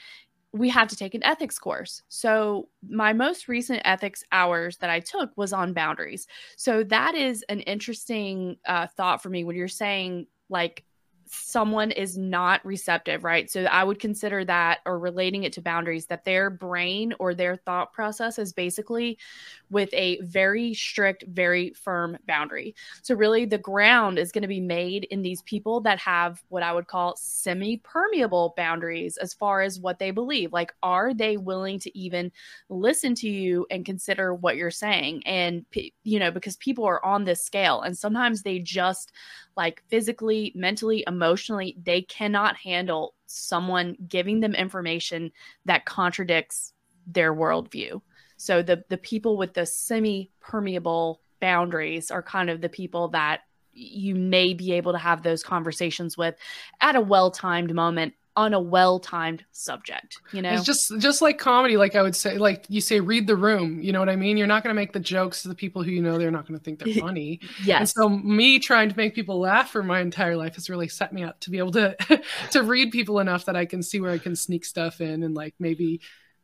we have to take an ethics course. So, my most recent ethics hours that I took was on boundaries. So, that is an interesting uh, thought for me when you're saying, like, someone is not receptive, right? So I would consider that or relating it to boundaries that their brain or their thought process is basically with a very strict, very firm boundary. So really the ground is going to be made in these people that have what I would call semi-permeable boundaries as far as what they believe. Like are they willing to even listen to you and consider what you're saying? And you know, because people are on this scale and sometimes they just like physically, mentally, emotionally, they cannot handle someone giving them information that contradicts their worldview. So the the people with the semi permeable boundaries are kind of the people that you may be able to have those conversations with at a well timed moment on a well-timed subject you know? It's just just like comedy like i would say like you say read the room you know what i mean? You're not going to make the jokes to the people who you know they're not going to think they're funny. Yes. and so me trying to make people laugh for my entire life has really set me up to be able to to read people enough that i can see where i can sneak stuff in and like maybe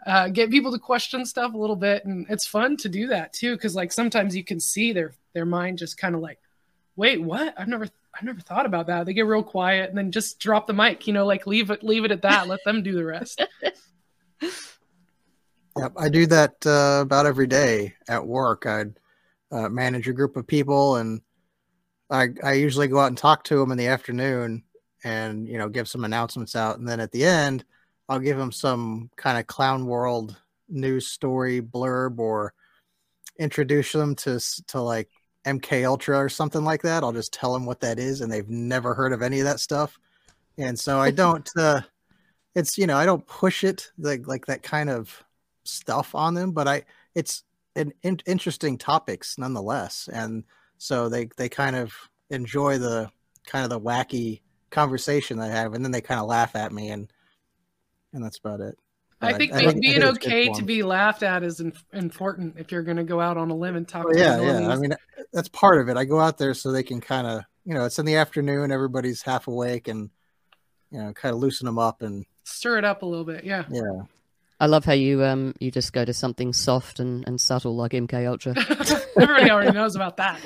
uh, get people to question stuff a little bit. And it's fun to do that too because like sometimes you can see their their mind just kind of like wait what? I've never I've never thought about that. They get real quiet and then just drop the mic, you know, like leave it leave it at that. Let them do the rest. Yep, I do that uh, about every day at work. I'd uh, manage a group of people, and I I usually go out and talk to them in the afternoon, and you know give some announcements out, and then at the end, I'll give them some kind of clown world news story blurb or introduce them to to like MK Ultra or something like that. I'll just tell them what that is, and they've never heard of any of that stuff. And so I don't. Uh, it's you know I don't push it like like that kind of stuff on them, but I it's an in, interesting topics nonetheless, and so they they kind of enjoy the kind of the wacky conversation I have, and then they kind of laugh at me, and and that's about it. I think, I, think being I think okay to be laughed at is in, important if you're going to go out on a limb and talk. Oh, yeah, yeah. I mean, that's part of it. I go out there so they can kind of, you know, it's in the afternoon, everybody's half awake, and you know, kind of loosen them up and stir it up a little bit. Yeah, yeah. I love how you um you just go to something soft and, and subtle like MK Ultra. Everybody already knows about that.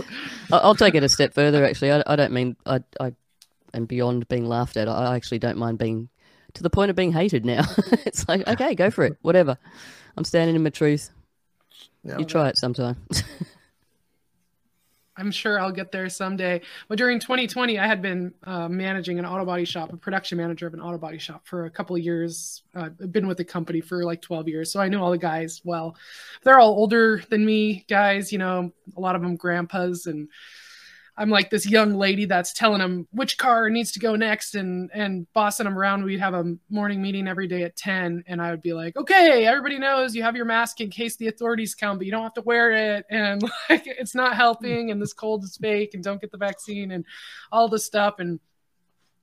I'll take it a step further. Actually, I, I don't mean I I and beyond being laughed at. I actually don't mind being to the point of being hated now. it's like, okay, go for it. Whatever. I'm standing in my truth. Yeah, you try it sometime. I'm sure I'll get there someday. But during 2020, I had been uh, managing an auto body shop, a production manager of an auto body shop for a couple of years. Uh, I've been with the company for like 12 years, so I knew all the guys well. They're all older than me, guys. You know, a lot of them grandpas and I'm like this young lady that's telling him which car needs to go next and and bossing him around. We'd have a morning meeting every day at 10 and I would be like, "Okay, everybody knows you have your mask in case the authorities come, but you don't have to wear it. And like it's not helping and this cold is fake and don't get the vaccine and all this stuff. And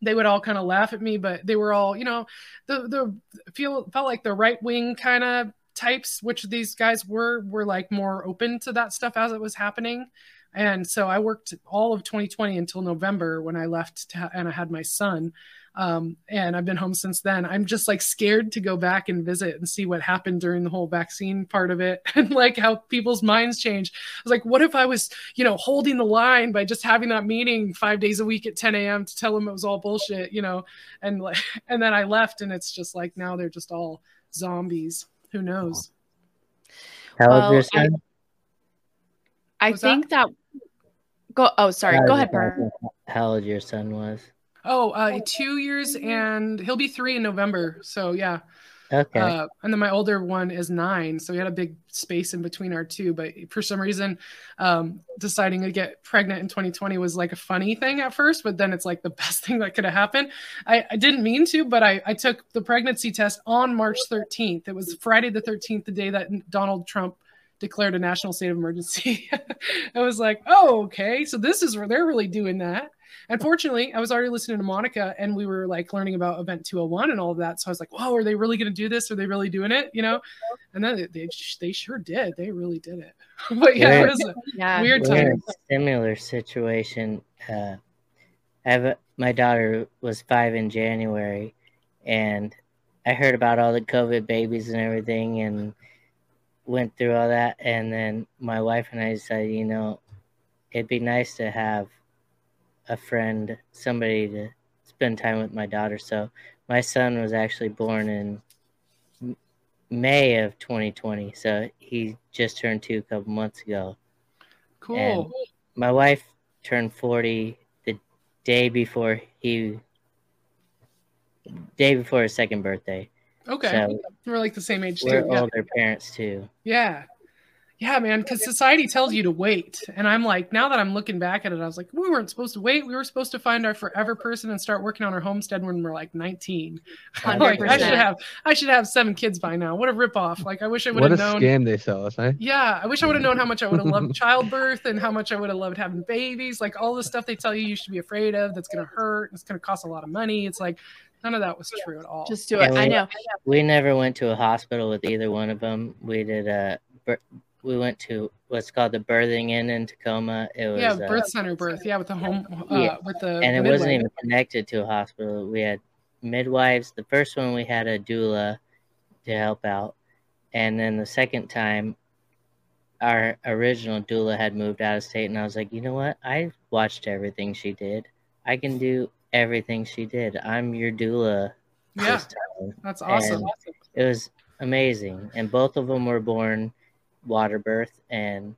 they would all kind of laugh at me, but they were all, you know, the the feel felt like the right wing kind of types, which these guys were, were like more open to that stuff as it was happening And so I worked all of 2020 until November when I left to, and I had my son. Um, and I've been home since then. I'm just like scared to go back and visit and see what happened during the whole vaccine part of it and like how people's minds change. I was like, what if I was, you know, holding the line by just having that meeting five days a week at 10 a.m. to tell them it was all bullshit, you know, and like, and then I left and it's just like now they're just all zombies. Who knows? How old Well, I- I Was that- think that, go. Oh, sorry. How Go ahead, Bert. How old your son was? Oh, uh, two years and he'll be three in November. So yeah. Okay. Uh, and then my older one is nine, so we had a big space in between our two. But for some reason, um, deciding to get pregnant in 2020 was like a funny thing at first, but then it's like the best thing that could have happened. I, I didn't mean to, but I, I took the pregnancy test on March 13th. It was Friday the 13th, the day that Donald Trump declared a national state of emergency. I was like, oh, okay, so this is where they're really doing that. Unfortunately, I was already listening to Monica and we were like learning about Event 201 and all of that. So I was like, whoa, are they really going to do this? Are they really doing it? You know? And then they, they sure did. They really did it. but yeah, it was a Yeah. weird We're in time. a similar situation. Uh, I have a, my daughter was five in January, and I heard about all the COVID babies and everything, and went through all that. And then my wife and I decided, you know, it'd be nice to have a friend, somebody to spend time with my daughter. So my son was actually born in May of 2020, so he just turned two a couple months ago Cool. my wife turned 40 the day before he day before his second birthday Okay. so We're like the same age we're too. Yeah. older parents too Yeah. Yeah, man, because society tells you to wait. And I'm like, now that I'm looking back at it, I was like, we weren't supposed to wait. We were supposed to find our forever person and start working on our homestead when we're like 19. like, I should have I should have seven kids by now. What a ripoff. Like I wish I would have known. What a scam they sell us, eh? Yeah, I wish I would have known how much I would have loved childbirth and how much I would have loved having babies. Like all the stuff they tell you you should be afraid of that's gonna hurt, it's gonna cost a lot of money. It's like none of that was true at all. Just do it. Yeah, I know. we never went to a hospital with either one of them we did a bir- we went to what's called the birthing inn in tacoma it was yeah, uh, birth center birth. Yeah, with the home uh, Yeah. with the and it the wasn't even connected to a hospital. We had midwives. The first one we had a doula to help out, and then the second time, our original doula had moved out of state, and I was like, you know what? I watched everything she did. I can do everything she did. I'm your doula Yeah, that's awesome. And it was amazing, and both of them were born water birth, and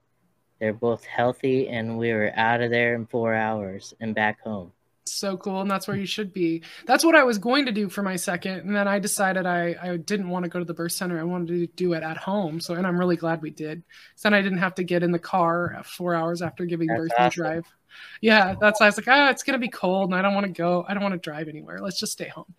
they're both healthy, and we were out of there in four hours and back home. So cool and that's where you should be. That's what i was going to do for my second and then i decided i i didn't want to go to the birth center i wanted to do it at home so and i'm really glad we did. So then i didn't have to get in the car four hours after giving That's birth and drive. Yeah that's why i was like oh it's gonna be cold and i don't want to go i don't want to drive anywhere let's just stay home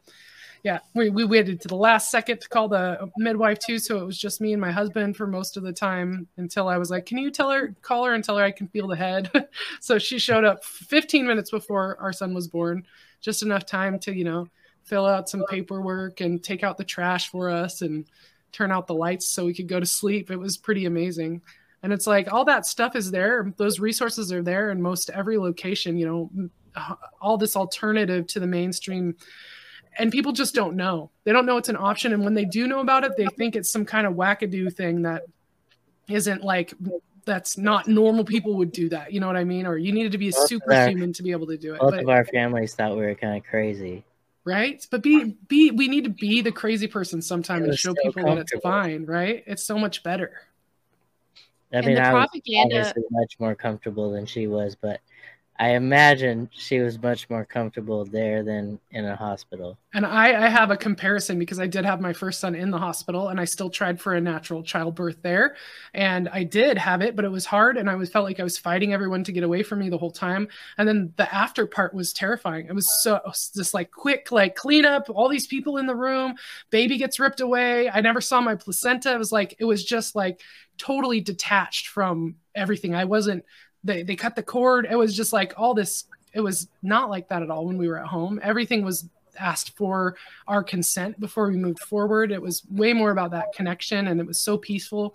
yeah we, we waited to the last second to call the midwife too so it was just me and my husband for most of the time until i was like can you tell her call her and tell her i can feel the head? So she showed up 15 minutes before our son was born just enough time to you know fill out some paperwork and take out the trash for us and turn out the lights so we could go to sleep. It was pretty amazing. And it's like all that stuff is there those resources are there in most every location you know all this alternative to the mainstream and people just don't know. They don't know it's an option and when they do know about it they think it's some kind of wackadoo thing that isn't like that's not normal people would do that you know what i mean? Or you needed to be a Both of our- superhuman to be able to do it Both but of our families thought we were kind of crazy. right? But be be we need to be the crazy person sometime and show so people that it's comfortable. fine right? It's so much better. I And mean, the I was propaganda- obviously much more comfortable than she was, but I imagine she was much more comfortable there than in a hospital. And I, I have a comparison because I did have my first son in the hospital and I still tried for a natural childbirth there. And I did have it, but it was hard. And I was felt like I was fighting everyone to get away from me the whole time. And then the after part was terrifying. It was so just like quick, like cleanup, all these people in the room, baby gets ripped away. I never saw my placenta. It was like, it was just like totally detached from everything. I wasn't, they, they cut the cord. It was just like all this. It was not like that at all when we were at home. Everything was asked for our consent before we moved forward. It was way more about that connection and it was so peaceful.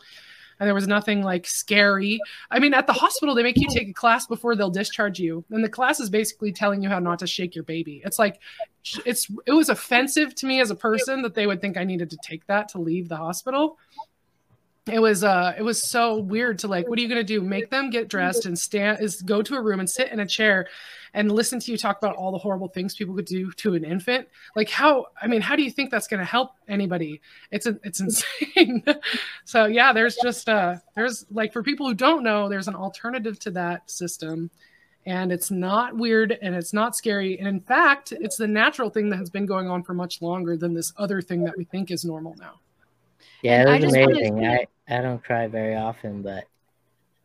and there was nothing like scary. I mean, at the hospital, they make you take a class before they'll discharge you, and the class is basically telling you how not to shake your baby. It's like it's it was offensive to me as a person that they would think I needed to take that to leave the hospital it was uh it was so weird to like what are you going to do? Make them get dressed and stand is go to a room and sit in a chair and listen to you talk about all the horrible things people could do to an infant? Like how i mean how do you think that's going to help anybody? It's a, it's insane. So yeah there's just uh there's like for people who don't know there's an alternative to that system and it's not weird and it's not scary. And in fact it's the natural thing that has been going on for much longer than this other thing that we think is normal now. Yeah, it was amazing. I, I don't cry very often, but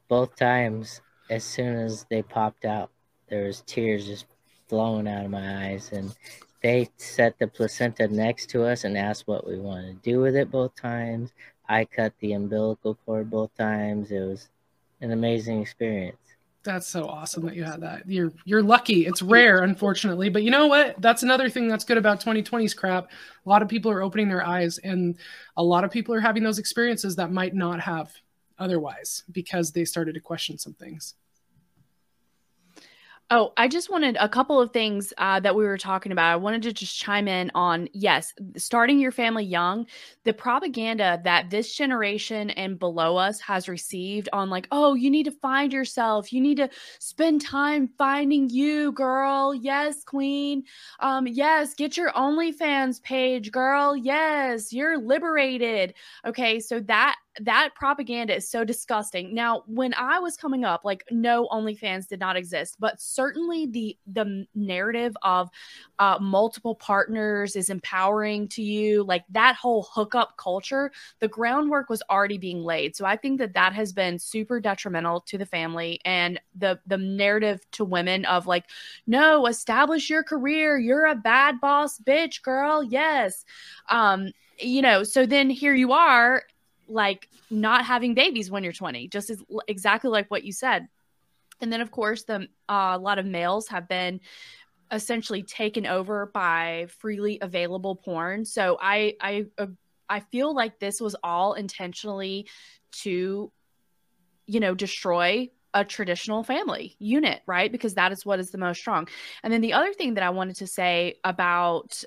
both times, as soon as they popped out, there was tears just flowing out of my eyes. And they set the placenta next to us and asked what we wanted to do with it both times. I cut the umbilical cord both times. It was an amazing experience. That's so awesome that you had that. You're you're lucky. It's rare, unfortunately, but you know what? That's another thing that's good about 2020's crap. A lot of people are opening their eyes, and a lot of people are having those experiences that might not have otherwise because they started to question some things. Oh, I just wanted a couple of things uh, that we were talking about. I wanted to just chime in on yes, starting your family young, the propaganda that this generation and below us has received on, like, oh, you need to find yourself. You need to spend time finding you, girl. Yes, queen. Um, yes, get your OnlyFans page, girl. Yes, you're liberated. Okay, so that that propaganda is so disgusting. Now, when I was coming up, like no OnlyFans did not exist, but certainly the the narrative of uh, multiple partners is empowering to you, like that whole hookup culture. The groundwork was already being laid, so I think that that has been super detrimental to the family and the the narrative to women of like, no, establish your career. You're a bad boss, bitch, girl. Yes, um, you know. So then here you are like not having babies when you're 20 just as exactly like what you said. And then of course the uh, a lot of males have been essentially taken over by freely available porn. So i i uh, i feel like this was all intentionally to you know destroy a traditional family unit right? Because that is what is the most strong. And then the other thing that i wanted to say about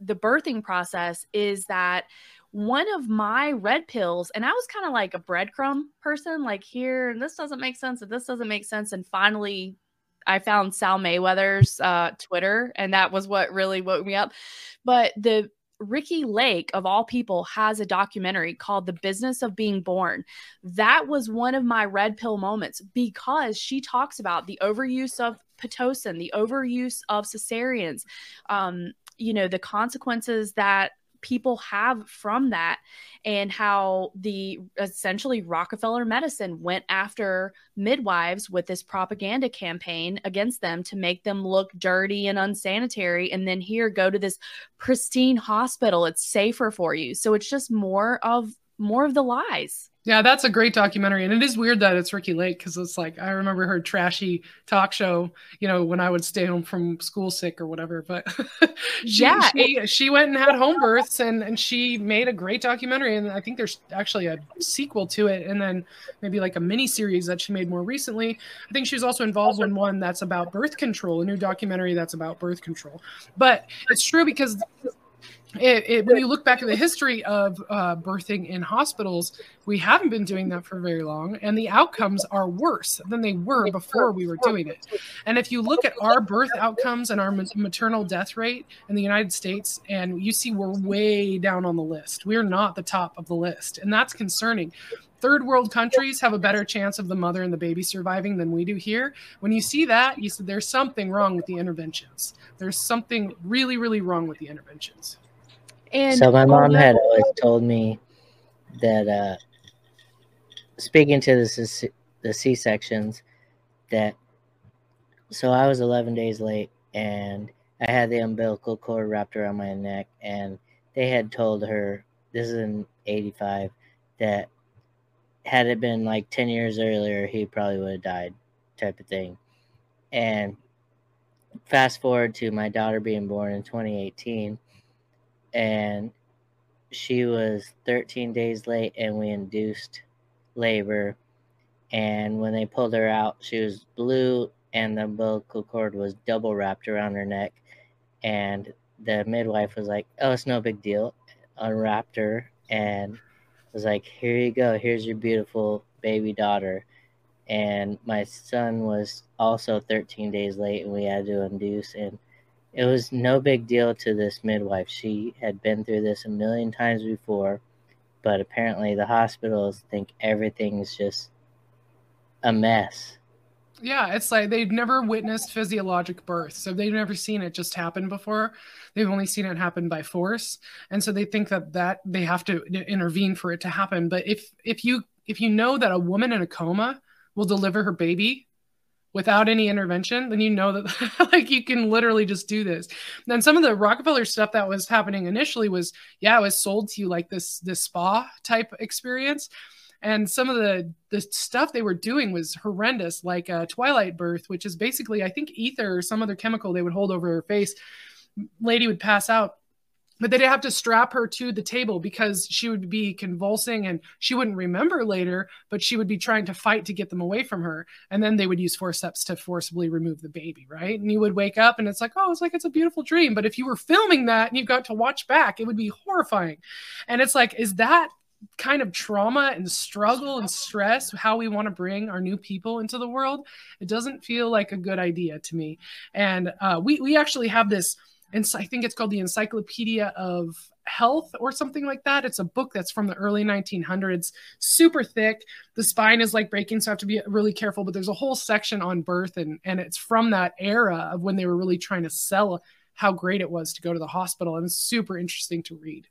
the birthing process is that one of my red pills, and I was kind of like a breadcrumb person, like here, and this doesn't make sense, and this doesn't make sense. And finally, I found Sal Mayweather's uh, Twitter, and that was what really woke me up. But the Ricki Lake, of all people, has a documentary called The Business of Being Born. That was one of my red pill moments because she talks about the overuse of Pitocin, the overuse of cesareans, um, you know, the consequences that people have from that and how the essentially Rockefeller medicine went after midwives with this propaganda campaign against them to make them look dirty and unsanitary. And then here go to this pristine hospital. It's safer for you. So it's just more of more of the lies yeah, that's a great documentary. And it is weird that it's Ricki Lake because it's like I remember her trashy talk show, you know, when I would stay home from school sick or whatever. But she, yeah, she, she went and had home births and, and she made a great documentary. And I think there's actually a sequel to it and then maybe like a mini series that she made more recently. I think she was also involved in one that's about birth control, a new documentary that's about birth control. But it's true because it, it, when you look back at the history of uh, birthing in hospitals, we haven't been doing that for very long, and the outcomes are worse than they were before we were doing it. And if you look at our birth outcomes and our maternal death rate in the United States, and you see we're way down on the list, we're not the top of the list, and that's concerning. Third world countries have a better chance of the mother and the baby surviving than we do here. When you see that, you said there's something wrong with the interventions. There's something really, really wrong with the interventions. And so my mom had always told me that uh, speaking to the the C sections that so I was 11 days late and I had the umbilical cord wrapped around my neck and they had told her this is in 85 that had it been like 10 years earlier he probably would have died type of thing. And fast forward to my daughter being born in 2018 and she was 13 days late and we induced labor. And when they pulled her out, she was blue and the umbilical cord was double wrapped around her neck. And the midwife was like, Oh, it's no big deal. Unwrapped her and was like, Here you go. Here's your beautiful baby daughter. And my son was also 13 days late and we had to induce. And it was no big deal to this midwife. She had been through this a million times before, but apparently the hospitals think everything's just a mess. Yeah, it's like they've never witnessed physiologic birth. So they've never seen it just happen before. They've only seen it happen by force. And so they think that that they have to intervene for it to happen. But if if you if you know that a woman in a coma will deliver her baby without any intervention, then you know that like you can literally just do this. Then some of the Rockefeller stuff that was happening initially was yeah, it was sold to you like this this spa type experience. And some of the the stuff they were doing was horrendous, like a twilight birth, which is basically I think ether or some other chemical they would hold over her face. Lady would pass out but they'd have to strap her to the table because she would be convulsing and she wouldn't remember later, but she would be trying to fight to get them away from her. And then they would use forceps to forcibly remove the baby, right? And you would wake up and it's like, oh, it's like it's a beautiful dream. But if you were filming that and you've got to watch back, it would be horrifying. And it's like, is that kind of trauma and struggle and stress how we want to bring our new people into the world it doesn't feel like a good idea to me and uh, we we actually have this and I think it's called the Encyclopedia of Health or something like that. It's a book that's from the early 1900s, super thick. The spine is like breaking, so I have to be really careful. But there's a whole section on birth, and and it's from that era of when they were really trying to sell how great it was to go to the hospital, and it's super interesting to read.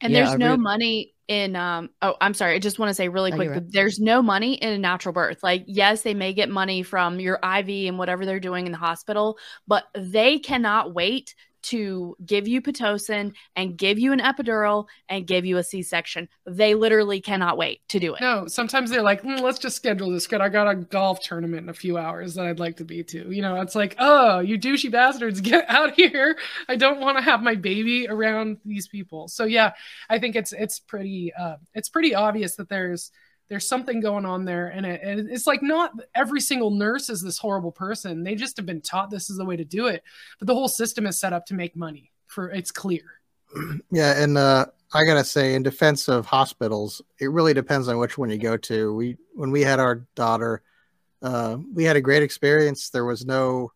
And yeah, there's no money in um oh I'm sorry, I just want to say really quick right. there's no money in a natural birth. Like yes, they may get money from your IV and whatever they're doing in the hospital, but they cannot wait to give you Pitocin and give you an epidural and give you a C section. They literally cannot wait to do it. No, sometimes they're like, mm, let's just schedule this. Good. I got a golf tournament in a few hours that I'd like to be to. You know, it's like, oh, you douchey bastards, get out here. I don't want to have my baby around these people. So yeah, I think it's it's pretty uh, it's pretty obvious that there's there's something going on there and, it, and it's like not every single nurse is this horrible person. They just have been taught this is the way to do it but the whole system is set up to make money for it's clear. Yeah and uh, i gotta say in defense of hospitals it really depends on which one you go to. We when we had our daughter uh, we had a great experience. There was no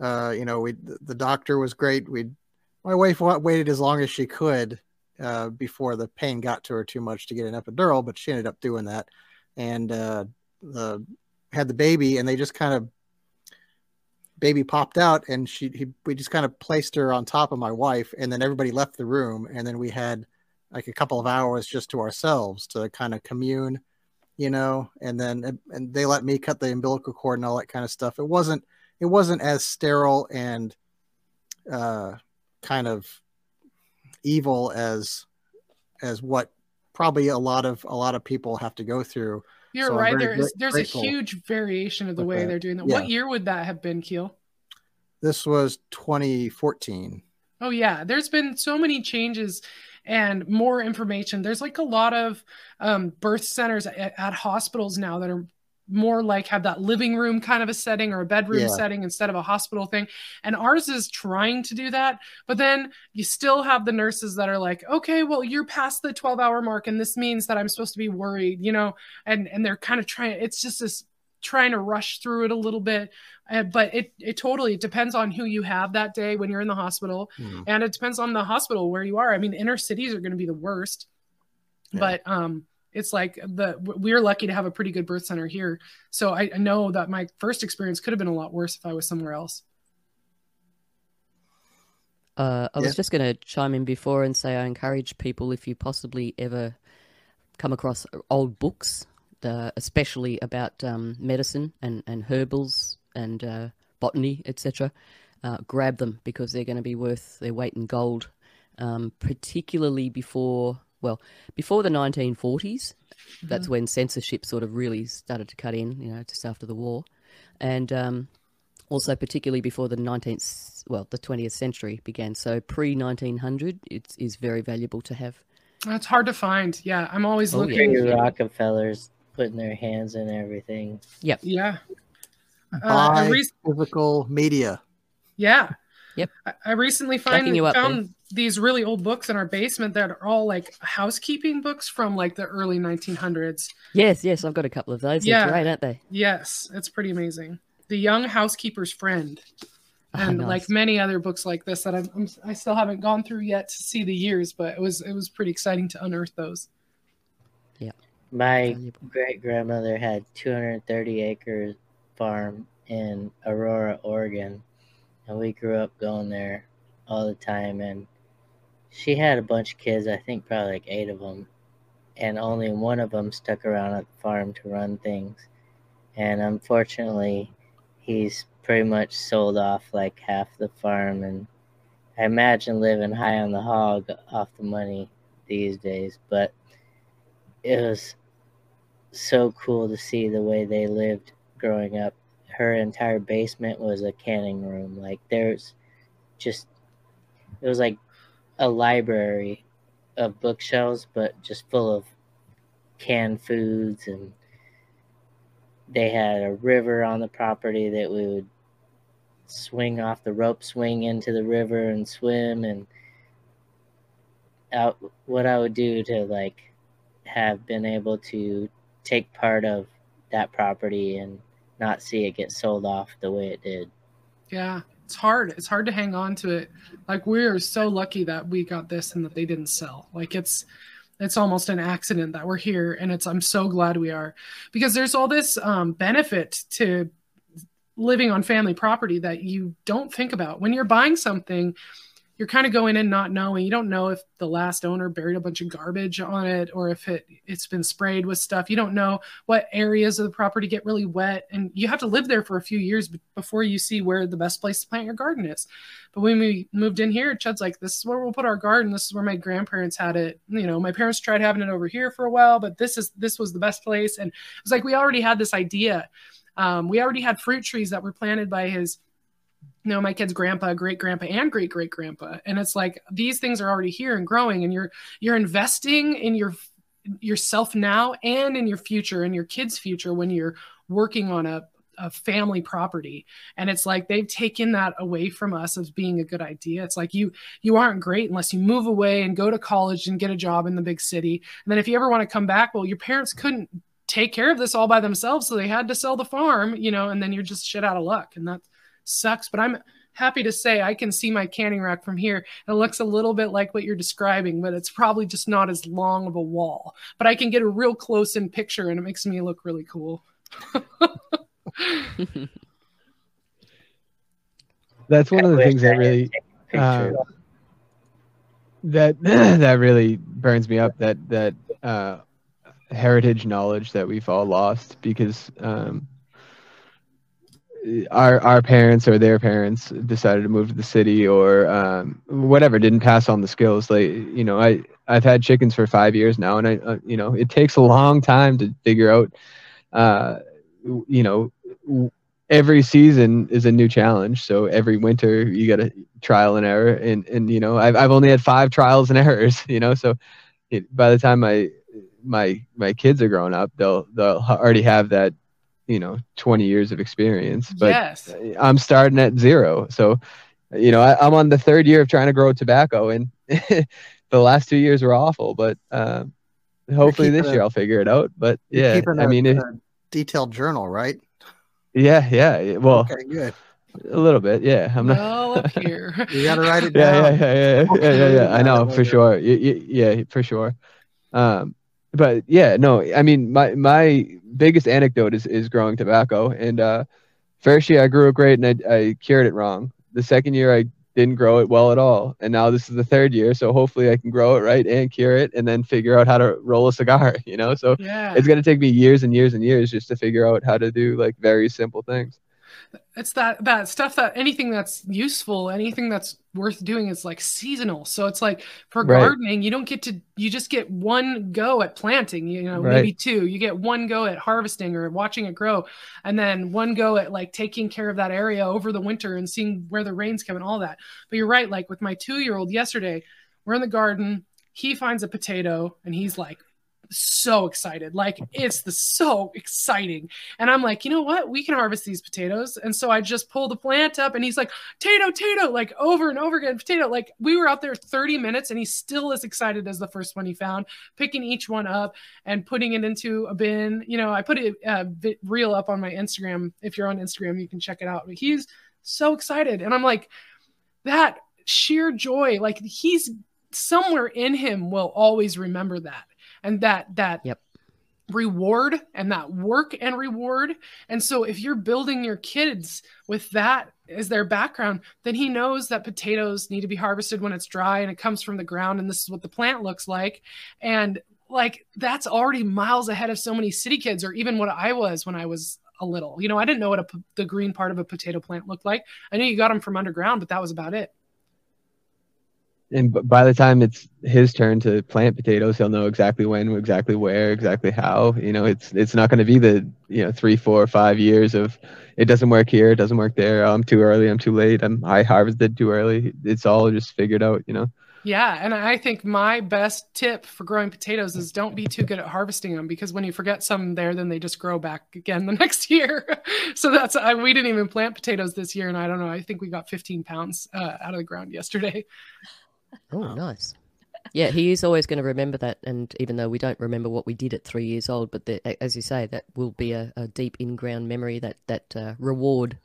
uh, you know we the doctor was great. We my wife waited as long as she could uh, before the pain got to her too much to get an epidural, but she ended up doing that and uh, the, had the baby, and they just kind of baby popped out, and she he, we just kind of placed her on top of my wife, and then everybody left the room, and then we had like a couple of hours just to ourselves to kind of commune, you know, and then and they let me cut the umbilical cord and all that kind of stuff. It wasn't it wasn't as sterile and uh, kind of evil as as what probably a lot of a lot of people have to go through. You're so right. There is there's a huge variation of the way that. they're doing that. Yeah. What year would that have been, Keel? This was 2014. Oh yeah, there's been so many changes and more information. There's like a lot of um, birth centers at, at, hospitals now that are more like have that living room kind of a setting or a bedroom yeah. setting instead of a hospital thing. And ours is trying to do that. But then you still have the nurses that are like, okay, well, you're past the 12 hour mark and this means that I'm supposed to be worried, you know, and, and they're kind of trying, it's just this trying to rush through it a little bit. Uh, but it, it totally it depends on who you have that day when you're in the hospital. Mm. And it depends on the hospital where you are. I mean, inner cities are going to be the worst. Yeah. But, um, it's like the we're lucky to have a pretty good birth center here. So I, I know that my first experience could have been a lot worse if I was somewhere else. Uh, I yeah. was just going to chime in before and say I encourage people if you possibly ever come across old books, uh, especially about um, medicine and, and herbals and uh, botany, etc., uh, grab them because they're going to be worth their weight in gold, um, particularly before well, before the 1940s, mm-hmm. that's when censorship sort of really started to cut in, you know, just after the war. And um, also particularly before the 19th, well, the 20th century began. So pre 1900, it is very valuable to have. It's hard to find. Yeah, I'm always Oh, yeah. looking. Three Rockefellers putting their hands in everything. Yep. Yeah. Uh, Buy I rec- physical media. yeah. Yep. I, I recently find, you up, found these really old books in our basement that are all like housekeeping books from like the early 1900s. Yes, yes, I've got a couple of those. Yeah. They're great, aren't they? Yes, it's pretty amazing. The Young Housekeeper's Friend, Oh, and nice. like many other books like this that I'm, I'm, I still haven't gone through yet to see the years, but it was it was pretty exciting to unearth those. Yeah. My great grandmother had 230 acre farm in Aurora, Oregon, and we grew up going there all the time. And she had a bunch of kids, I think probably like eight of them, and only one of them stuck around at the farm to run things. And unfortunately, he's pretty much sold off like half the farm, and I imagine living high on the hog off the money these days, but it was so cool to see the way they lived growing up. Her entire basement was a canning room. Like there's just it was like a library of bookshelves, but just full of canned foods and they had a river on the property that we would swing off the rope swing into the river and swim and out what I would do to like have been able to take part of that property and not see it get sold off the way it did. Yeah, it's hard. It's hard to hang on to it. Like we're so lucky that we got this and that they didn't sell. Like it's it's almost an accident that we're here and it's I'm so glad we are because there's all this um, benefit to living on family property that you don't think about. When you're buying something, you're kind of going in not knowing. You don't know if the last owner buried a bunch of garbage on it or if it it's been sprayed with stuff. You don't know what areas of the property get really wet and you have to live there for a few years before you see where the best place to plant your garden is. But when we moved in here, Chad's like, this is where we'll put our garden. This is where my grandparents had it. You know, my parents tried having it over here for a while, but this is this was the best place. And it was like we already had this idea. Um, we already had fruit trees that were planted by his know, my kid's grandpa, great grandpa, and great great grandpa. And it's like these things are already here and growing, and you're you're investing in your yourself now and in your future and your kids' future when you're working on a, a family property. And it's like they've taken that away from us as being a good idea. It's like you you aren't great unless you move away and go to college and get a job in the big city. And then if you ever want to come back, well, your parents couldn't take care of this all by themselves, so they had to sell the farm, you know, and then you're just shit out of luck. And that sucks. But I'm happy to say I can see my canning rack from here. It looks a little bit like what you're describing, but it's probably just not as long of a wall. But I can get a real close in picture and it makes me look really cool. That's one of the things I that really taken a picture. uh, that that really burns me up. That that uh, heritage knowledge that we've all lost because um, our our parents or their parents decided to move to the city or um, whatever didn't pass on the skills. Like you know, I I've had chickens for five years now, and I uh, you know it takes a long time to figure out. Uh, you know, every season is a new challenge. So every winter you got to trial and error, and and you know I've I've only had five trials and errors. You know, so it, by the time my my my kids are grown up, they'll they'll already have that you know 20 years of experience. But yes. I'm starting at zero. So, you know, I, I'm on the third year of trying to grow tobacco, and the last two years were awful. But um, hopefully this keeping year a- I'll figure it out. But You're yeah, keeping I a- mean, it, a detailed journal, right? yeah, yeah. yeah, Well, okay, good. a little bit. Yeah, I'm not. well, up here. You got to write it yeah, down. yeah, yeah, yeah, yeah, yeah, yeah. I know for sure. Y- y- Yeah, for sure. Um, but yeah, no, I mean, my my biggest anecdote is is growing tobacco. And uh, first year I grew it great, and I I cured it wrong. The second year I didn't grow it well at all, and now this is the third year. So hopefully I can grow it right and cure it, and then figure out how to roll a cigar. You know, so Yeah. it's gonna take me years and years and years just to figure out how to do like very simple things. It's that that stuff that anything that's useful anything that's worth doing is like seasonal so it's like for Right. gardening you don't get to you just get one go at planting you know Right. maybe two you get one go at harvesting or watching it grow and then one go at like taking care of that area over the winter and seeing where the rains come and all that but you're right like with my two year old yesterday we're in the garden he finds a potato and he's like so excited. Like it's the so exciting. And I'm like, you know what? We can harvest these potatoes. And so I just pull the plant up and he's like, Tato, Tato, like over and over again, potato. Like we were out there 30 minutes and he's still as excited as the first one he found, picking each one up and putting it into a bin. You know, I put it uh, reel up on my Instagram. If you're on Instagram, you can check it out. But he's so excited. And I'm like, that sheer joy, like he's somewhere in him will always remember that and that that yep reward and that work and reward. And so if you're building your kids with that as their background, then he knows that potatoes need to be harvested when it's dry and it comes from the ground and this is what the plant looks like. And like that's already miles ahead of so many city kids or even what I was when I was a little. You know, I didn't know what a, the green part of a potato plant looked like. I knew you got them from underground, but that was about it and by the time it's his turn to plant potatoes, he'll know exactly when, exactly where, exactly how. You know, it's it's not going to be the you know three, four, five years of it doesn't work here, it doesn't work there. I'm too early, I'm too late. I'm I harvested too early. It's all just figured out. You know. Yeah, and I think my best tip for growing potatoes is don't be too good at harvesting them because when you forget some there, then they just grow back again the next year. so that's I, we didn't even plant potatoes this year, and I don't know. I think we got 15 pounds uh, out of the ground yesterday. Oh, nice. Yeah, he is always going to remember that, and even though we don't remember what we did at three years old, but the, as you say, that will be a, a deep in-ground memory, that that uh, reward.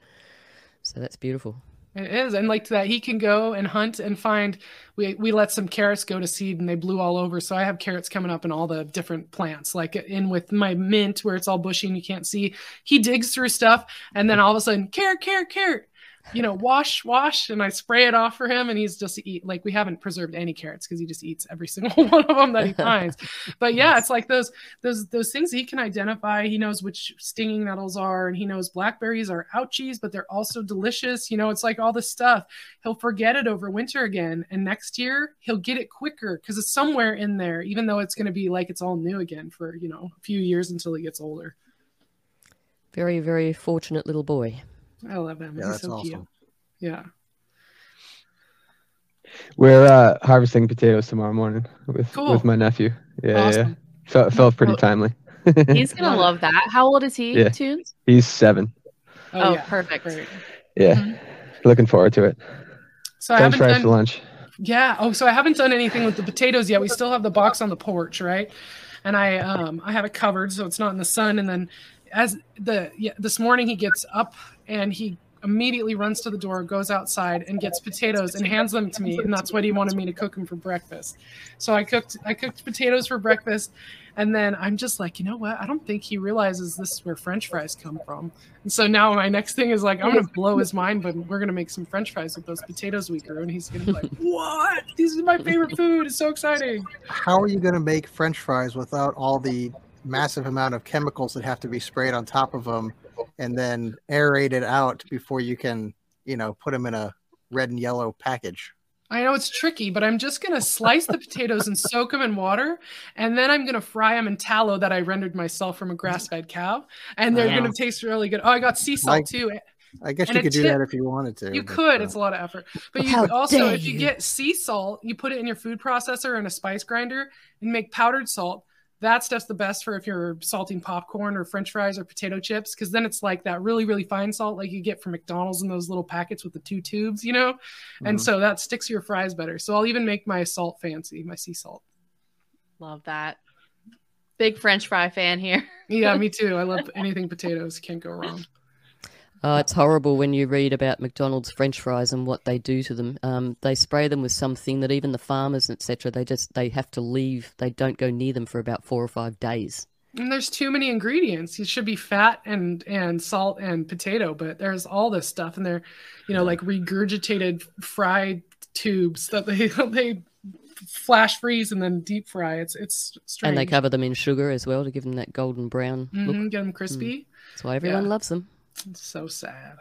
So that's beautiful. It is, and like that, he can go and hunt and find. We we let some carrots go to seed, and they blew all over. So I have carrots coming up in all the different plants, like in with my mint where it's all bushy and you can't see. He digs through stuff, and then all of a sudden, carrot, carrot, carrot you know, wash, wash, and I spray it off for him, and he's just eat like we haven't preserved any carrots because he just eats every single one of them that he finds. but yeah, it's like those those those things he can identify. He knows which stinging nettles are, and he knows blackberries are ouchies, but they're also delicious. You know, it's like all this stuff. He'll forget it over winter again, and next year he'll get it quicker because it's somewhere in there, even though it's going to be like it's all new again for you know a few years until he gets older. Very, very fortunate little boy. I love him. Yeah, He's that's so awesome. Cute. Yeah. We're uh, harvesting potatoes tomorrow morning with cool. with my nephew. Yeah, awesome. yeah. Felt felt pretty timely. He's gonna love that. How old is he? Yeah. Toons? He's seven. Oh, oh yeah. perfect. Yeah, mm-hmm. looking forward to it. So French I haven't fries done... for lunch. Yeah. Oh, so I haven't done anything with the potatoes yet. We still have the box on the porch, right? And I um I have it covered so it's not in the sun. And then as the yeah, this morning he gets up and he immediately runs to the door, goes outside, and gets potatoes and hands them to me. And that's what he wanted me to cook him for breakfast. So I cooked I cooked potatoes for breakfast, and then I'm just like, you know what? I don't think he realizes this is where French fries come from. And so now my next thing is like, I'm gonna blow his mind, but we're gonna make some French fries with those potatoes we grew, and he's gonna be like, what? These are my favorite food. It's so exciting. How are you gonna make French fries without all the massive amount of chemicals that have to be sprayed on top of them? And then aerate it out before you can, you know, put them in a red and yellow package. I know it's tricky, but I'm just going to slice the potatoes and soak them in water. And then I'm going to fry them in tallow that I rendered myself from a grass fed cow. And they're going to taste really good. Oh, I got sea salt too. I guess and you could do that if you wanted to. You could. Uh, it's a lot of effort. But you also, if you, you get sea salt, you put it in your food processor and a spice grinder and make powdered salt that stuff's the best for if you're salting popcorn or french fries or potato chips because then it's like that really really fine salt like you get from mcdonald's in those little packets with the two tubes you know? Mm-hmm. and so that sticks to your fries better. So i'll even make my salt fancy my sea salt. Love that. Big french fry fan here. Yeah me too. I love anything potatoes. Can't go wrong Oh, it's horrible when you read about McDonald's French fries and what they do to them. Um, they spray them with something that even the farmers, etc., they just they have to leave. They don't go near them for about four or five days. And there's too many ingredients. It should be fat and and salt and potato, but there's all this stuff, and they're, you know, like regurgitated fried tubes that they they flash freeze and then deep fry. It's it's strange. And they cover them in sugar as well to give them that golden brown mm-hmm, look. Get them crispy. Mm. That's why everyone yeah. loves them. It's so sad.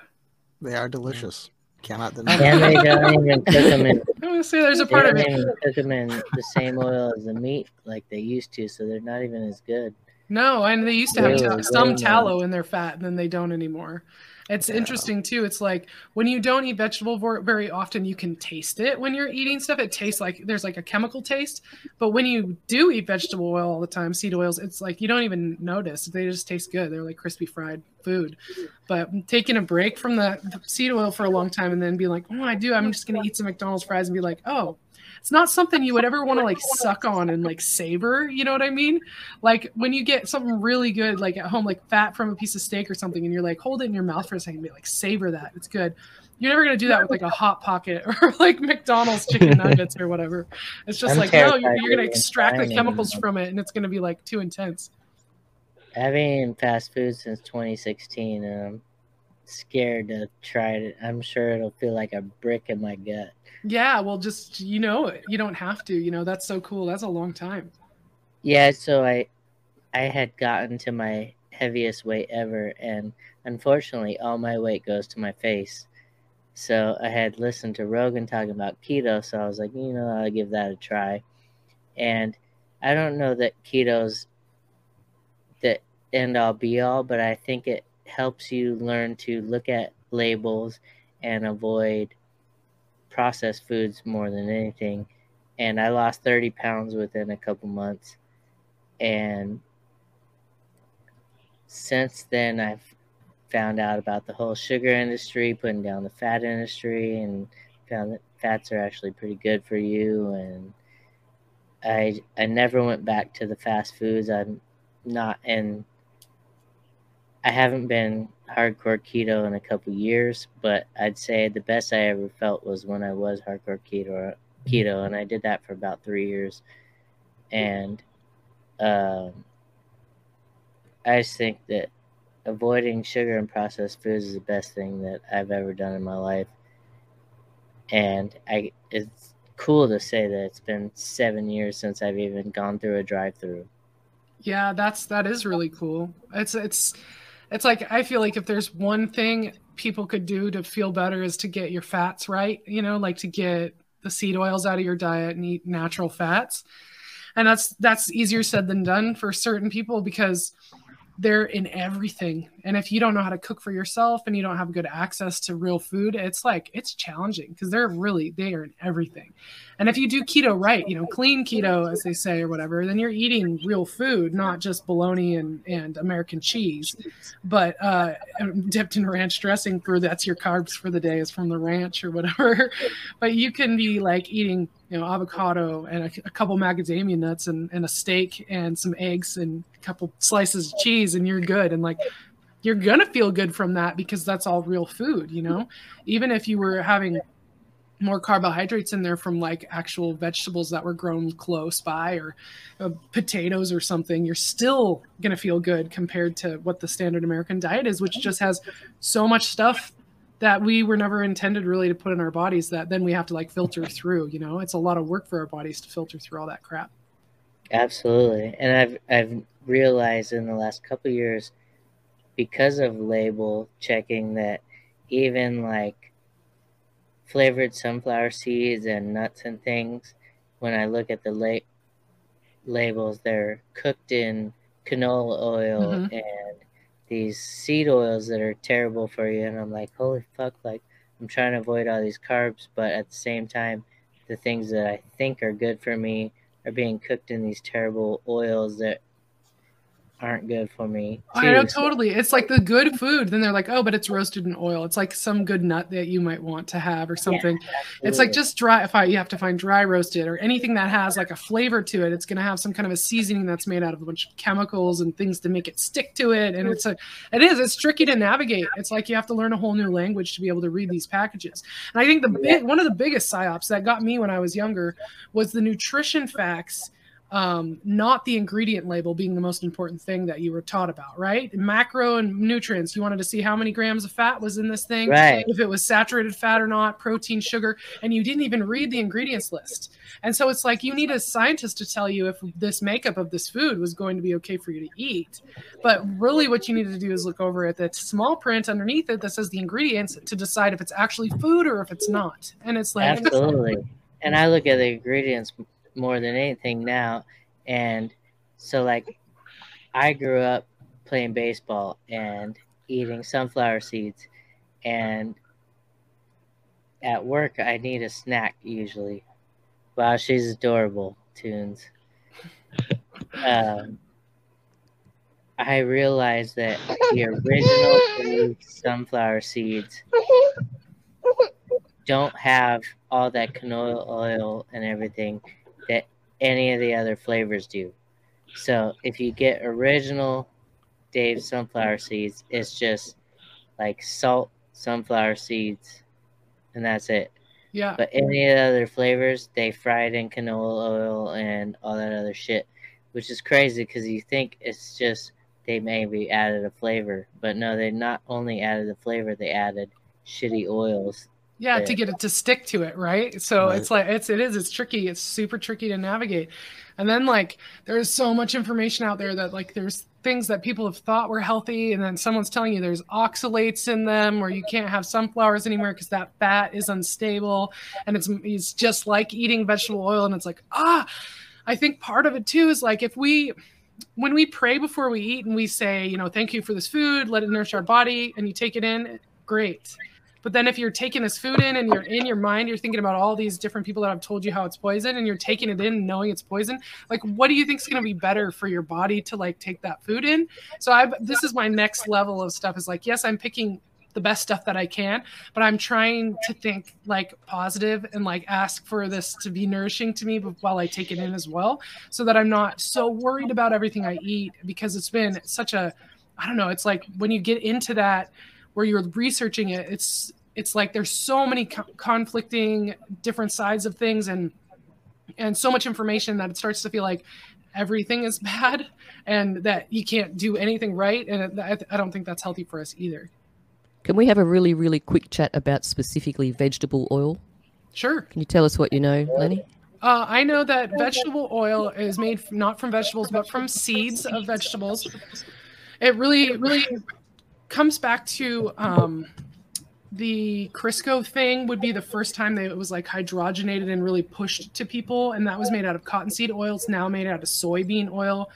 They are delicious. Cannot deny. And they don't even cook them in. I want to say there's a part of it. Cook them in the same oil as the meat like they used to, so they're not even as good. No, and they used to have really, ta- some tallow in their fat, and then they don't anymore. It's Yeah. interesting too. It's like when you don't eat vegetable very often, you can taste it when you're eating stuff. It tastes like there's like a chemical taste. But when you do eat vegetable oil all the time, seed oils, it's like you don't even notice. They just taste good. They're like crispy fried food. But taking a break from the, the seed oil for a long time and then be like, oh, I do. I'm just gonna eat some McDonald's fries and be like, oh, it's not something you would ever want to like suck on and like savor. You know what I mean? Like when you get something really good, like at home, like fat from a piece of steak or something, and you're like, hold it in your mouth for a second, and be like, savor that. It's good. You're never gonna do that with like a hot pocket or like McDonald's chicken nuggets or whatever. It's just I'm like no, you're, you're gonna extract the chemicals from it, and it's gonna be like too intense. I've been fast food since 2016, and I'm scared to try it. I'm sure it'll feel like a brick in my gut. Yeah, well, just you know. You don't have to. You know that's so cool. That's a long time. Yeah, so I, I had gotten to my heaviest weight ever, and unfortunately, all my weight goes to my face. So I had listened to Rogan talking about keto, so I was like, you know, I'll give that a try. And I don't know that keto's the end all be all, but I think it helps you learn to look at labels and avoid processed foods more than anything. And I lost 30 pounds within a couple months. And since then, I've found out about the whole sugar industry, putting down the fat industry, and found that fats are actually pretty good for you. And I I never went back to the fast foods. I'm not in. I haven't been hardcore keto in a couple years, but I'd say the best I ever felt was when I was hardcore keto. Keto, and I did that for about three years, and um, I just think that avoiding sugar and processed foods is the best thing that I've ever done in my life. And I it's cool to say that it's been seven years since I've even gone through a drive through. Yeah, that's that is really cool. It's it's it's like I feel like if there's one thing people could do to feel better is to get your fats right, you know, like to get the seed oils out of your diet and eat natural fats. And that's that's easier said than done for certain people because they're in everything. And if you don't know how to cook for yourself and you don't have good access to real food, it's like it's challenging because they're really they are in everything. And if you do keto right, you know, clean keto as they say or whatever, then you're eating real food, not just bologna and, and American cheese, but uh, dipped in ranch dressing for that's your carbs for the day is from the ranch or whatever. but you can be like eating you know avocado and a, a couple macadamia nuts and, and a steak and some eggs and a couple slices of cheese and you're good. And like you're gonna feel good from that because that's all real food you know? Even if you were having more carbohydrates in there from like actual vegetables that were grown close by or uh, potatoes or something you're still going to feel good compared to what the standard american diet is which just has so much stuff that we were never intended really to put in our bodies that then we have to like filter through you know it's a lot of work for our bodies to filter through all that crap Absolutely. And I've I've realized in the last couple years because of label checking that even like flavored sunflower seeds and nuts and things when I look at the la- labels they're cooked in canola oil Mhm. and these seed oils that are terrible for you and I'm like holy fuck like I'm trying to avoid all these carbs but at the same time the things that I think are good for me are being cooked in these terrible oils that aren't good for me. I know totally. It's like the good food. Then they're like, oh, but it's roasted in oil. It's like some good nut that you might want to have or something. It's like just dry. If I you have to find dry roasted or anything that has like a flavor to it, it's going to have some kind of a seasoning that's made out of a bunch of chemicals and things to make it stick to it. And it's a, it is. It's tricky to navigate. It's like you have to learn a whole new language to be able to read these packages. And I think the big one of the biggest psyops that got me when I was younger was the nutrition facts um, not the ingredient label being the most important thing that you were taught about, right? Macro and nutrients. You wanted to see how many grams of fat was in this thing, Right. if it was saturated fat or not, protein, sugar, and you didn't even read the ingredients list. And so it's like you need a scientist to tell you if this makeup of this food was going to be okay for you to eat. But really, what you need to do is look over at the small print underneath it that says the ingredients to decide if it's actually food or if it's not. And it's like, Absolutely. And I look at the ingredients more than anything now. And so, like, I grew up playing baseball and eating sunflower seeds. and at work I need a snack usually. Wow, she's adorable, Toons. Um, I realized that the original sunflower seeds don't have all that canola oil and everything that any of the other flavors do. So if you get original Dave sunflower seeds, it's just like salt sunflower seeds, and that's it. Yeah. But any of the other flavors, they fried in canola oil and all that other shit, which is crazy because you think it's just they maybe added a flavor, but no, they not only added a flavor, they added shitty oils. Yeah Yeah. to get it to stick to it right so Right. it's like it's it is it's tricky it's super tricky to navigate and then like there's so much information out there that like there's things that people have thought were healthy and then someone's telling you there's oxalates in them or you can't have sunflowers anymore because that fat is unstable and it's it's just like eating vegetable oil and it's like ah i think part of it too is like if we when we pray before we eat and we say you know thank you for this food let it nourish our body and you take it in great but then if you're taking this food in and you're in your mind, you're thinking about all these different people that have told you how it's poison and you're taking it in knowing it's poison. Like, what do you think is going to be better for your body to like take that food in? So I this is my next level of stuff is like, yes, I'm picking the best stuff that I can, but I'm trying to think like positive and like ask for this to be nourishing to me while I take it in as well, so that I'm not so worried about everything I eat because it's been such a I don't know, it's like when you get into that where you're researching it it's it's like there's so many co- conflicting different sides of things and and so much information that it starts to feel like everything is bad and that you can't do anything right and I, I don't think that's healthy for us either Can we have a really, really quick chat about specifically vegetable oil? sure Can you tell us what you know, Lanni? Uh, I know that vegetable oil is made not from vegetables, but from seeds of vegetables. It really, really comes back to um, the Crisco thing. Would be the first time that it was like hydrogenated and really pushed to people, and that was made out of cottonseed oil. It's now made out of soybean oil.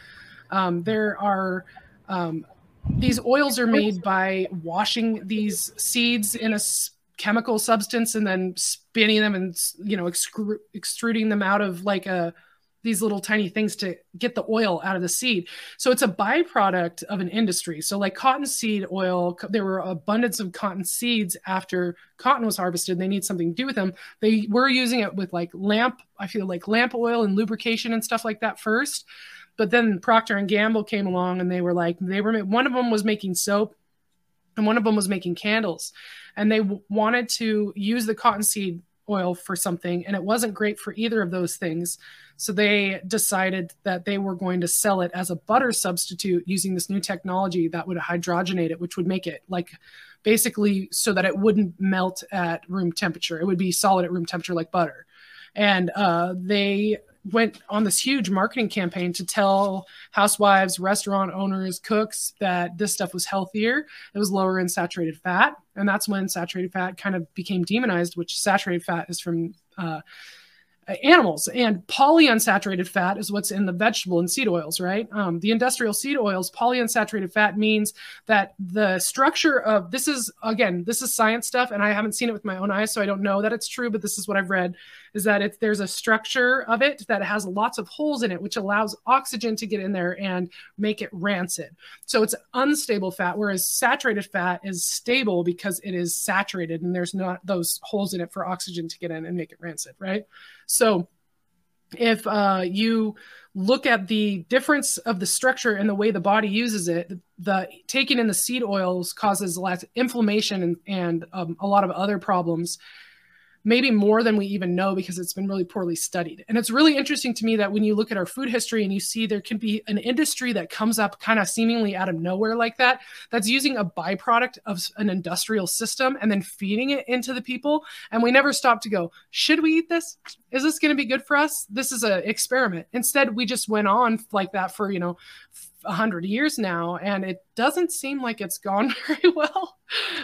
Um, there are um, these oils are made by washing these seeds in a chemical substance and then spinning them and you know extruding them out of like a these little tiny things to get the oil out of the seed. So it's a byproduct of an industry. So like cottonseed oil, there were abundance of cotton seeds after cotton was harvested. They need something to do with them. They were using it with like lamp, I feel like lamp oil and lubrication and stuff like that first. But then Procter and Gamble came along and they were like they were one of them was making soap and one of them was making candles and they w- wanted to use the cottonseed oil for something and it wasn't great for either of those things. So they decided that they were going to sell it as a butter substitute using this new technology that would hydrogenate it which would make it like basically so that it wouldn't melt at room temperature. It would be solid at room temperature like butter. And uh, they went on this huge marketing campaign to tell housewives, restaurant owners, cooks that this stuff was healthier. It was lower in saturated fat. And that's when saturated fat kind of became demonized, which saturated fat is from uh, animals. And polyunsaturated fat is what's in the vegetable and seed oils, right? Um, the industrial seed oils, polyunsaturated fat means that the structure of this is, again, this is science stuff, and I haven't seen it with my own eyes, so I don't know that it's true, but this is what I've read is that it's there's a structure of it that has lots of holes in it, which allows oxygen to get in there and make it rancid. So it's unstable fat, whereas saturated fat is stable because it is saturated and there's not those holes in it for oxygen to get in and make it rancid, right? So if uh, you look at the difference of the structure and the way the body uses it, the, the taking in the seed oils causes of inflammation and, and um, a lot of other problems maybe more than we even know because it's been really poorly studied. And it's really interesting to me that when you look at our food history and you see there can be an industry that comes up kind of seemingly out of nowhere like that, that's using a byproduct of an industrial system and then feeding it into the people. And we never stop to go, should we eat this? Is this going to be good for us? This is an experiment. Instead, we just went on like that for, you know, a hundred years now, and it doesn't seem like it's gone very well.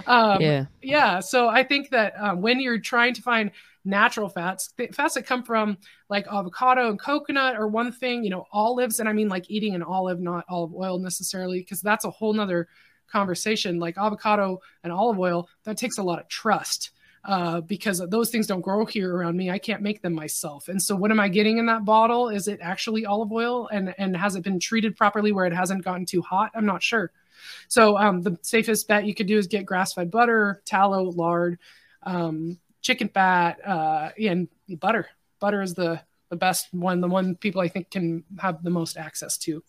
Um, yeah. yeah so i think that um, when you're trying to find natural fats th- fats that come from like avocado and coconut or one thing you know olives and i mean like eating an olive not olive oil necessarily because that's a whole nother conversation. Like avocado and olive oil, that takes a lot of trust uh, because those things don't grow here around me. I can't make them myself. And so, what am I getting in that bottle? Is it actually olive oil, and and has it been treated properly where it hasn't gotten too hot? I'm not sure. So, um, the safest bet you could do is get grass-fed butter, tallow, lard, um, chicken fat, uh, and butter. Butter is the the best one, the one people I think can have the most access to.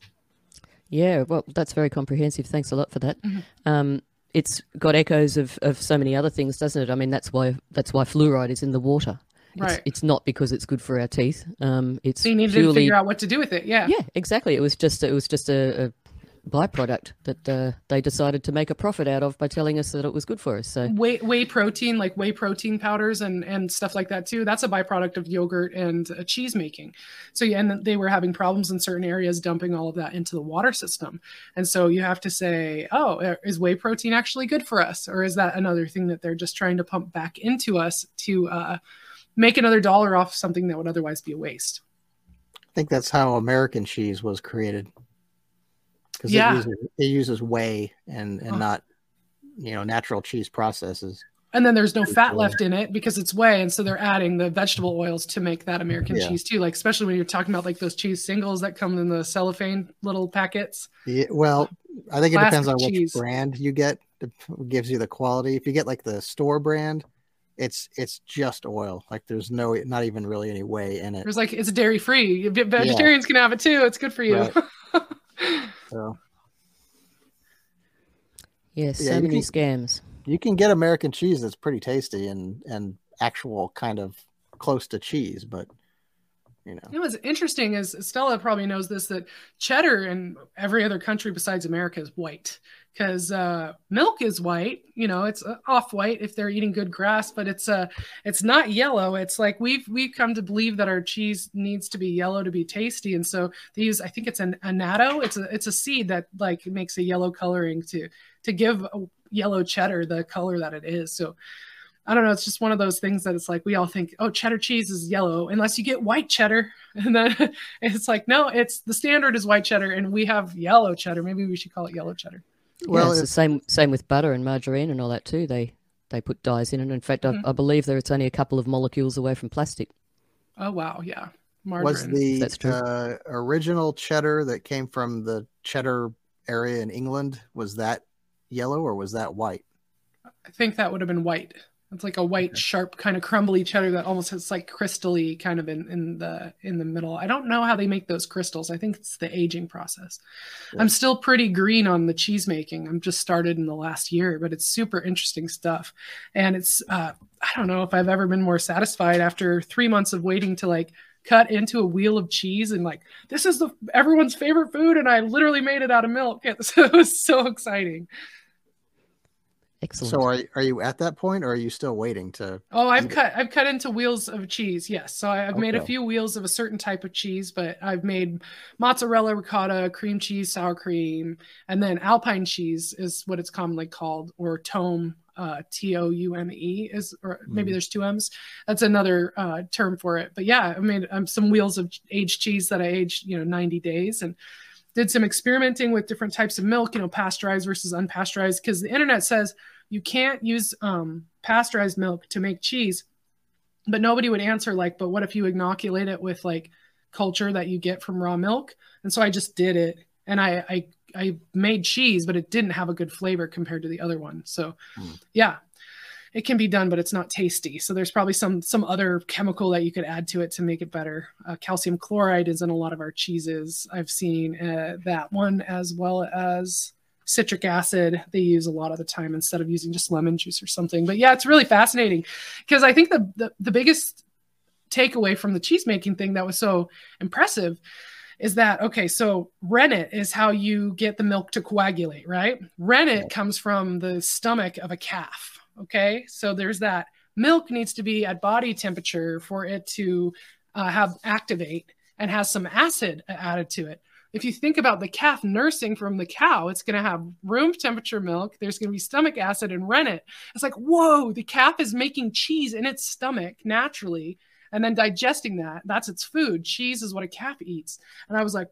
Yeah, well, that's very comprehensive. Thanks a lot for that. Mhm. Um, it's got echoes of, of so many other things, doesn't it? I mean, that's why that's why fluoride is in the water. It's, Right. it's not because it's good for our teeth. Um, it's So you need to figure out what to do with it. Yeah. yeah, exactly. It was just it was just a, a byproduct that uh, they decided to make a profit out of by telling us that it was good for us. So Whey, whey protein, like whey protein powders and, and stuff like that too. That's a byproduct of yogurt and uh, cheese making. So yeah, and they were having problems in certain areas dumping all of that into the water system. And so you have to say, oh, uh, is whey protein actually good for us, or is that another thing that they're just trying to pump back into us to uh, make another dollar off something that would otherwise be a waste? I think that's how American cheese was created. Because Yeah. it uses, it uses whey and and Oh. not you know natural cheese processes. And then there's no fat left in it because it's whey, and so they're adding the vegetable oils to make that American Yeah. cheese too. Like especially when you're talking about like those cheese singles that come in the cellophane little packets. Yeah, well, I think it Plastic depends on which cheese. brand you get. It gives you the quality. If you get like the store brand, it's it's just oil. Like there's no not even really any whey in it. There's like it's dairy free. Vegetarians can have it too. It's good for you. Right. So yeah, so Yeah, you many can- scams. you can get American cheese that's pretty tasty and and actual kind of close to cheese, but you know. You know what's interesting is Stella probably knows this that cheddar in every other country besides America is white because uh, milk is white. You know, it's uh, off white if they're eating good grass, but it's uh, it's not yellow. It's like we've we've come to believe that our cheese needs to be yellow to be tasty, and so they use I think it's an annatto. It's a it's a seed that like makes a yellow coloring to to give yellow cheddar the color that it is. So I don't know. It's just one of those things that it's like we all think, oh, cheddar cheese is yellow unless you get white cheddar, and then it's like, no, it's the standard is white cheddar, and we have yellow cheddar. Maybe we should call it yellow cheddar. Well, Well, it's if- the same same with butter and margarine and all that too. They they put dyes in it. In fact, Mhm. I, I believe that it's only a couple of molecules away from plastic. Oh wow, yeah, Margarine. was the That's true. uh, original cheddar that came from the cheddar area in England was that yellow or was that white? I think that would have been white. It's like a white, sharp, kind of crumbly cheddar that almost has like crystally kind of in, in the in the middle. I don't know how they make those crystals. I think it's the aging process. I'm still pretty green on the cheese making. I'm just started in the last year, but it's super interesting stuff. And it's uh, I don't know if I've ever been more satisfied after three months of waiting to like cut into a wheel of cheese and like this is the everyone's favorite food and I literally made it out of milk. It was so exciting. Excellent. So are are you at that point or are you still waiting to Oh, I've cut I've cut into wheels of cheese. Yes, so I- I've made a few wheels of a certain type of cheese, but I've made mozzarella, ricotta, cream cheese, sour cream, and then alpine cheese is what it's commonly called, or tome. Uh, T O U M E is, or maybe Mhm. there's two M's. That's another uh, term for it. But yeah, I made um, some wheels of aged cheese that I aged, you know, 90 days, and did some experimenting with different types of milk, you know, pasteurized versus unpasteurized, because the internet says you can't use um, pasteurized milk to make cheese. But nobody would answer like, but what if you inoculate it with like culture that you get from raw milk? And so I just did it, and I I, I made cheese, but it didn't have a good flavor compared to the other one. So Hmm. yeah, it can be done, but it's not tasty. So there's probably some some other chemical that you could add to it to make it better. Uh, calcium chloride is in a lot of our cheeses. I've seen uh, that one as well as citric acid they use a lot of the time instead of using just lemon juice or something. But yeah, it's really fascinating because I think the, the the biggest takeaway from the cheese making thing that was so impressive is that okay so rennet is how you get the milk to coagulate right rennet comes from the stomach of a calf okay so there's that milk needs to be at body temperature for it to uh, have activate and has some acid added to it if you think about the calf nursing from the cow, it's going to have room temperature milk. There's going to be stomach acid and rennet. It's like, whoa, the calf is making cheese in its stomach naturally and then digesting that. That's its food. Cheese is what a calf eats. And I was like,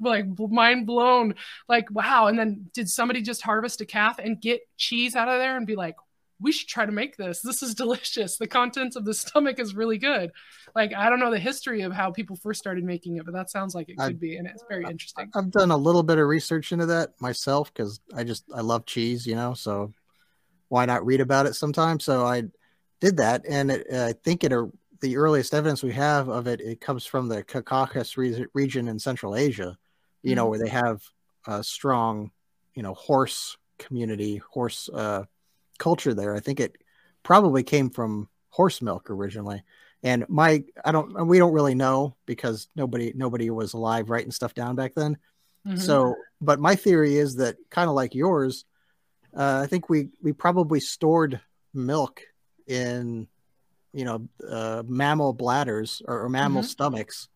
like mind blown. Like, wow. And then did somebody just harvest a calf and get cheese out of there and be like, we should try to make this. This is delicious. The contents of the stomach is really good. Like I don't know the history of how people first started making it, but that sounds like it could I, be, and it's very interesting. I've done a little bit of research into that myself because I just I love cheese, you know. So why not read about it sometime? So I did that, and it, I think it the earliest evidence we have of it it comes from the Caucasus re- region in Central Asia, you mm-hmm. know, where they have a strong, you know, horse community, horse uh, culture there. I think it probably came from horse milk originally. And my, I don't, we don't really know because nobody, nobody was alive writing stuff down back then. Mm-hmm. So, but my theory is that kind of like yours, uh, I think we we probably stored milk in, you know, uh, mammal bladders or, or mammal mm-hmm. stomachs,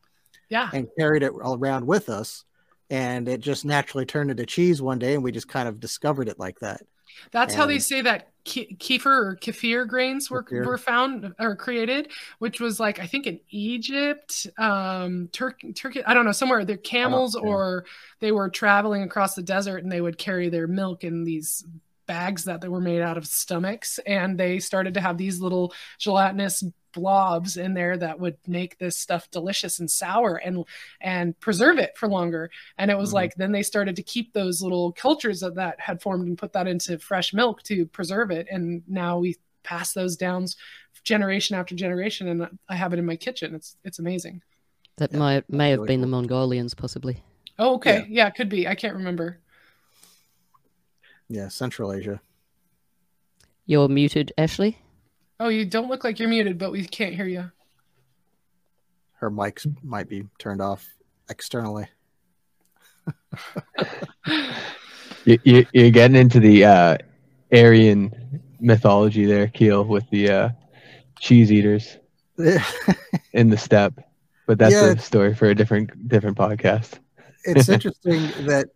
yeah, and carried it around with us, and it just naturally turned into cheese one day, and we just kind of discovered it like that. That's and, how they say that kefir or kefir grains were, kefir. were found or created, which was like I think in Egypt, um, Turkey, Turkey. I don't know somewhere. They're camels, oh, yeah. or they were traveling across the desert, and they would carry their milk in these bags that they were made out of stomachs, and they started to have these little gelatinous blobs in there that would make this stuff delicious and sour and and preserve it for longer. And it was mm-hmm. like then they started to keep those little cultures that, that had formed and put that into fresh milk to preserve it. And now we pass those down generation after generation and i have it in my kitchen. It's it's amazing. That yeah, might may have been the mongolians possibly. Oh okay. Yeah. yeah could be. I can't remember yeah central asia you're muted ashley Oh, you don't look like you're muted, but we can't hear you. Her mics might be turned off externally. you, you, you're getting into the uh, Aryan mythology there, Keel, with the uh, cheese eaters in the steppe. But that's yeah, a story for a different different podcast. it's interesting that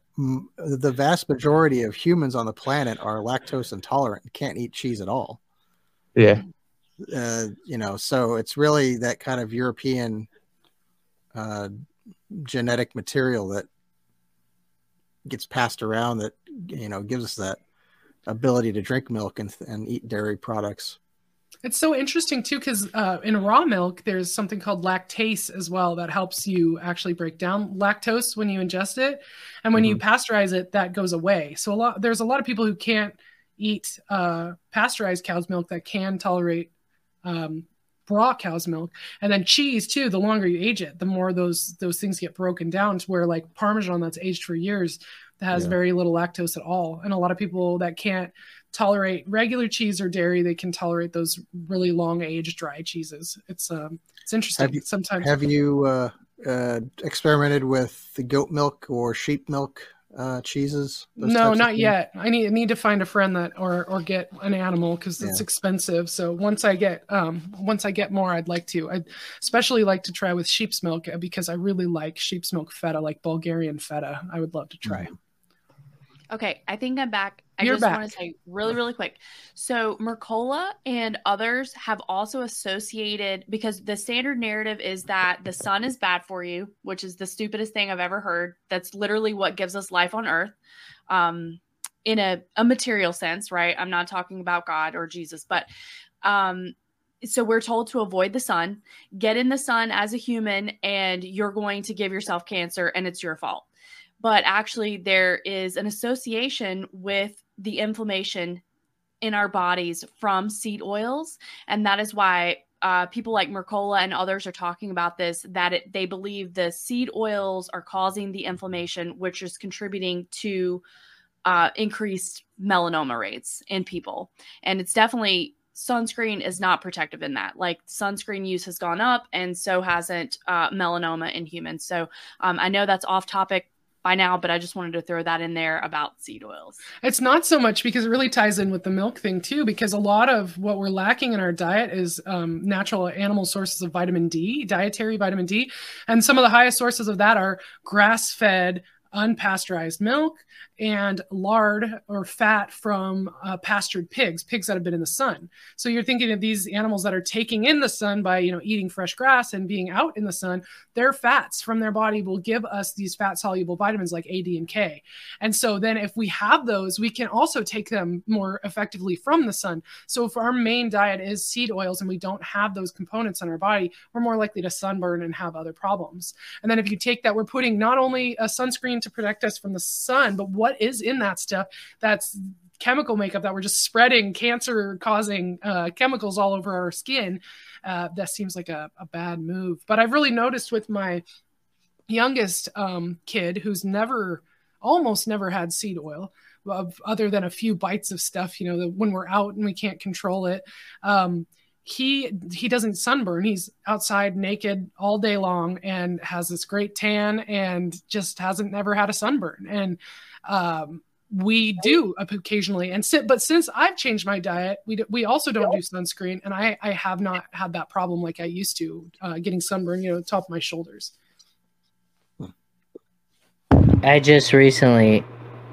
the vast majority of humans on the planet are lactose intolerant and can't eat cheese at all. Yeah. Uh, you know, so it's really that kind of European uh, genetic material that gets passed around that you know gives us that ability to drink milk and, and eat dairy products. It's so interesting too, because uh, in raw milk, there's something called lactase as well that helps you actually break down lactose when you ingest it, and when mm-hmm. you pasteurize it, that goes away. So a lot there's a lot of people who can't eat uh, pasteurized cow's milk that can tolerate um, raw cow's milk and then cheese too the longer you age it the more those those things get broken down to where like parmesan that's aged for years has yeah. very little lactose at all and a lot of people that can't tolerate regular cheese or dairy they can tolerate those really long aged dry cheeses it's um it's interesting have you, sometimes have you uh, uh experimented with the goat milk or sheep milk uh, cheeses? No, not yet. I need need to find a friend that or or get an animal because it's yeah. expensive. So once I get um once I get more, I'd like to. I especially like to try with sheep's milk uh, because I really like sheep's milk feta, like Bulgarian feta. I would love to try. Mm-hmm. Okay, I think I'm back. I You're just back. want to say really, really quick. So, Mercola and others have also associated because the standard narrative is that the sun is bad for you, which is the stupidest thing I've ever heard. That's literally what gives us life on earth, um, in a, a material sense, right? I'm not talking about God or Jesus, but um, so we're told to avoid the sun, get in the sun as a human, and you're going to give yourself cancer, and it's your fault but actually there is an association with the inflammation in our bodies from seed oils. And that is why uh, people like mercola and others are talking about this that it, they believe the seed oils are causing the inflammation which is contributing to uh, increased melanoma rates in people. And it's definitely sunscreen is not protective in that. Like sunscreen use has gone up and so hasn't uh, melanoma in humans. So um, i know that's off topic by now, but I just wanted to throw that in there about seed oils. It's not so much because it really ties in with the milk thing too, because a lot of what we're lacking in our diet is um, natural animal sources of vitamin D, dietary vitamin D. And some of the highest sources of that are grass fed, unpasteurized milk and lard or fat from uh, pastured pigs, pigs that have been in the sun. So you're thinking of these animals that are taking in the sun by you know eating fresh grass and being out in the sun. Their fats from their body will give us these fat soluble vitamins like A, D, and K. And so then if we have those, we can also take them more effectively from the sun. So if our main diet is seed oils and we don't have those components in our body, we're more likely to sunburn and have other problems. And then if you take that, we're putting not only a sunscreen to protect us from the sun, but what is in that stuff that's chemical makeup that we're just spreading cancer causing uh, chemicals all over our skin. Uh, that seems like a, a, bad move. But I've really noticed with my youngest um, kid who's never, almost never had seed oil. Of, other than a few bites of stuff, you know, the, when we're out and we can't control it, um, he he doesn't sunburn he's outside naked all day long and has this great tan and just hasn't never had a sunburn and um, we do occasionally. And sit but since i've changed my diet we we also don't do sunscreen. And i i have not had that problem like i used to uh, getting sunburn you know top of my shoulders. I just recently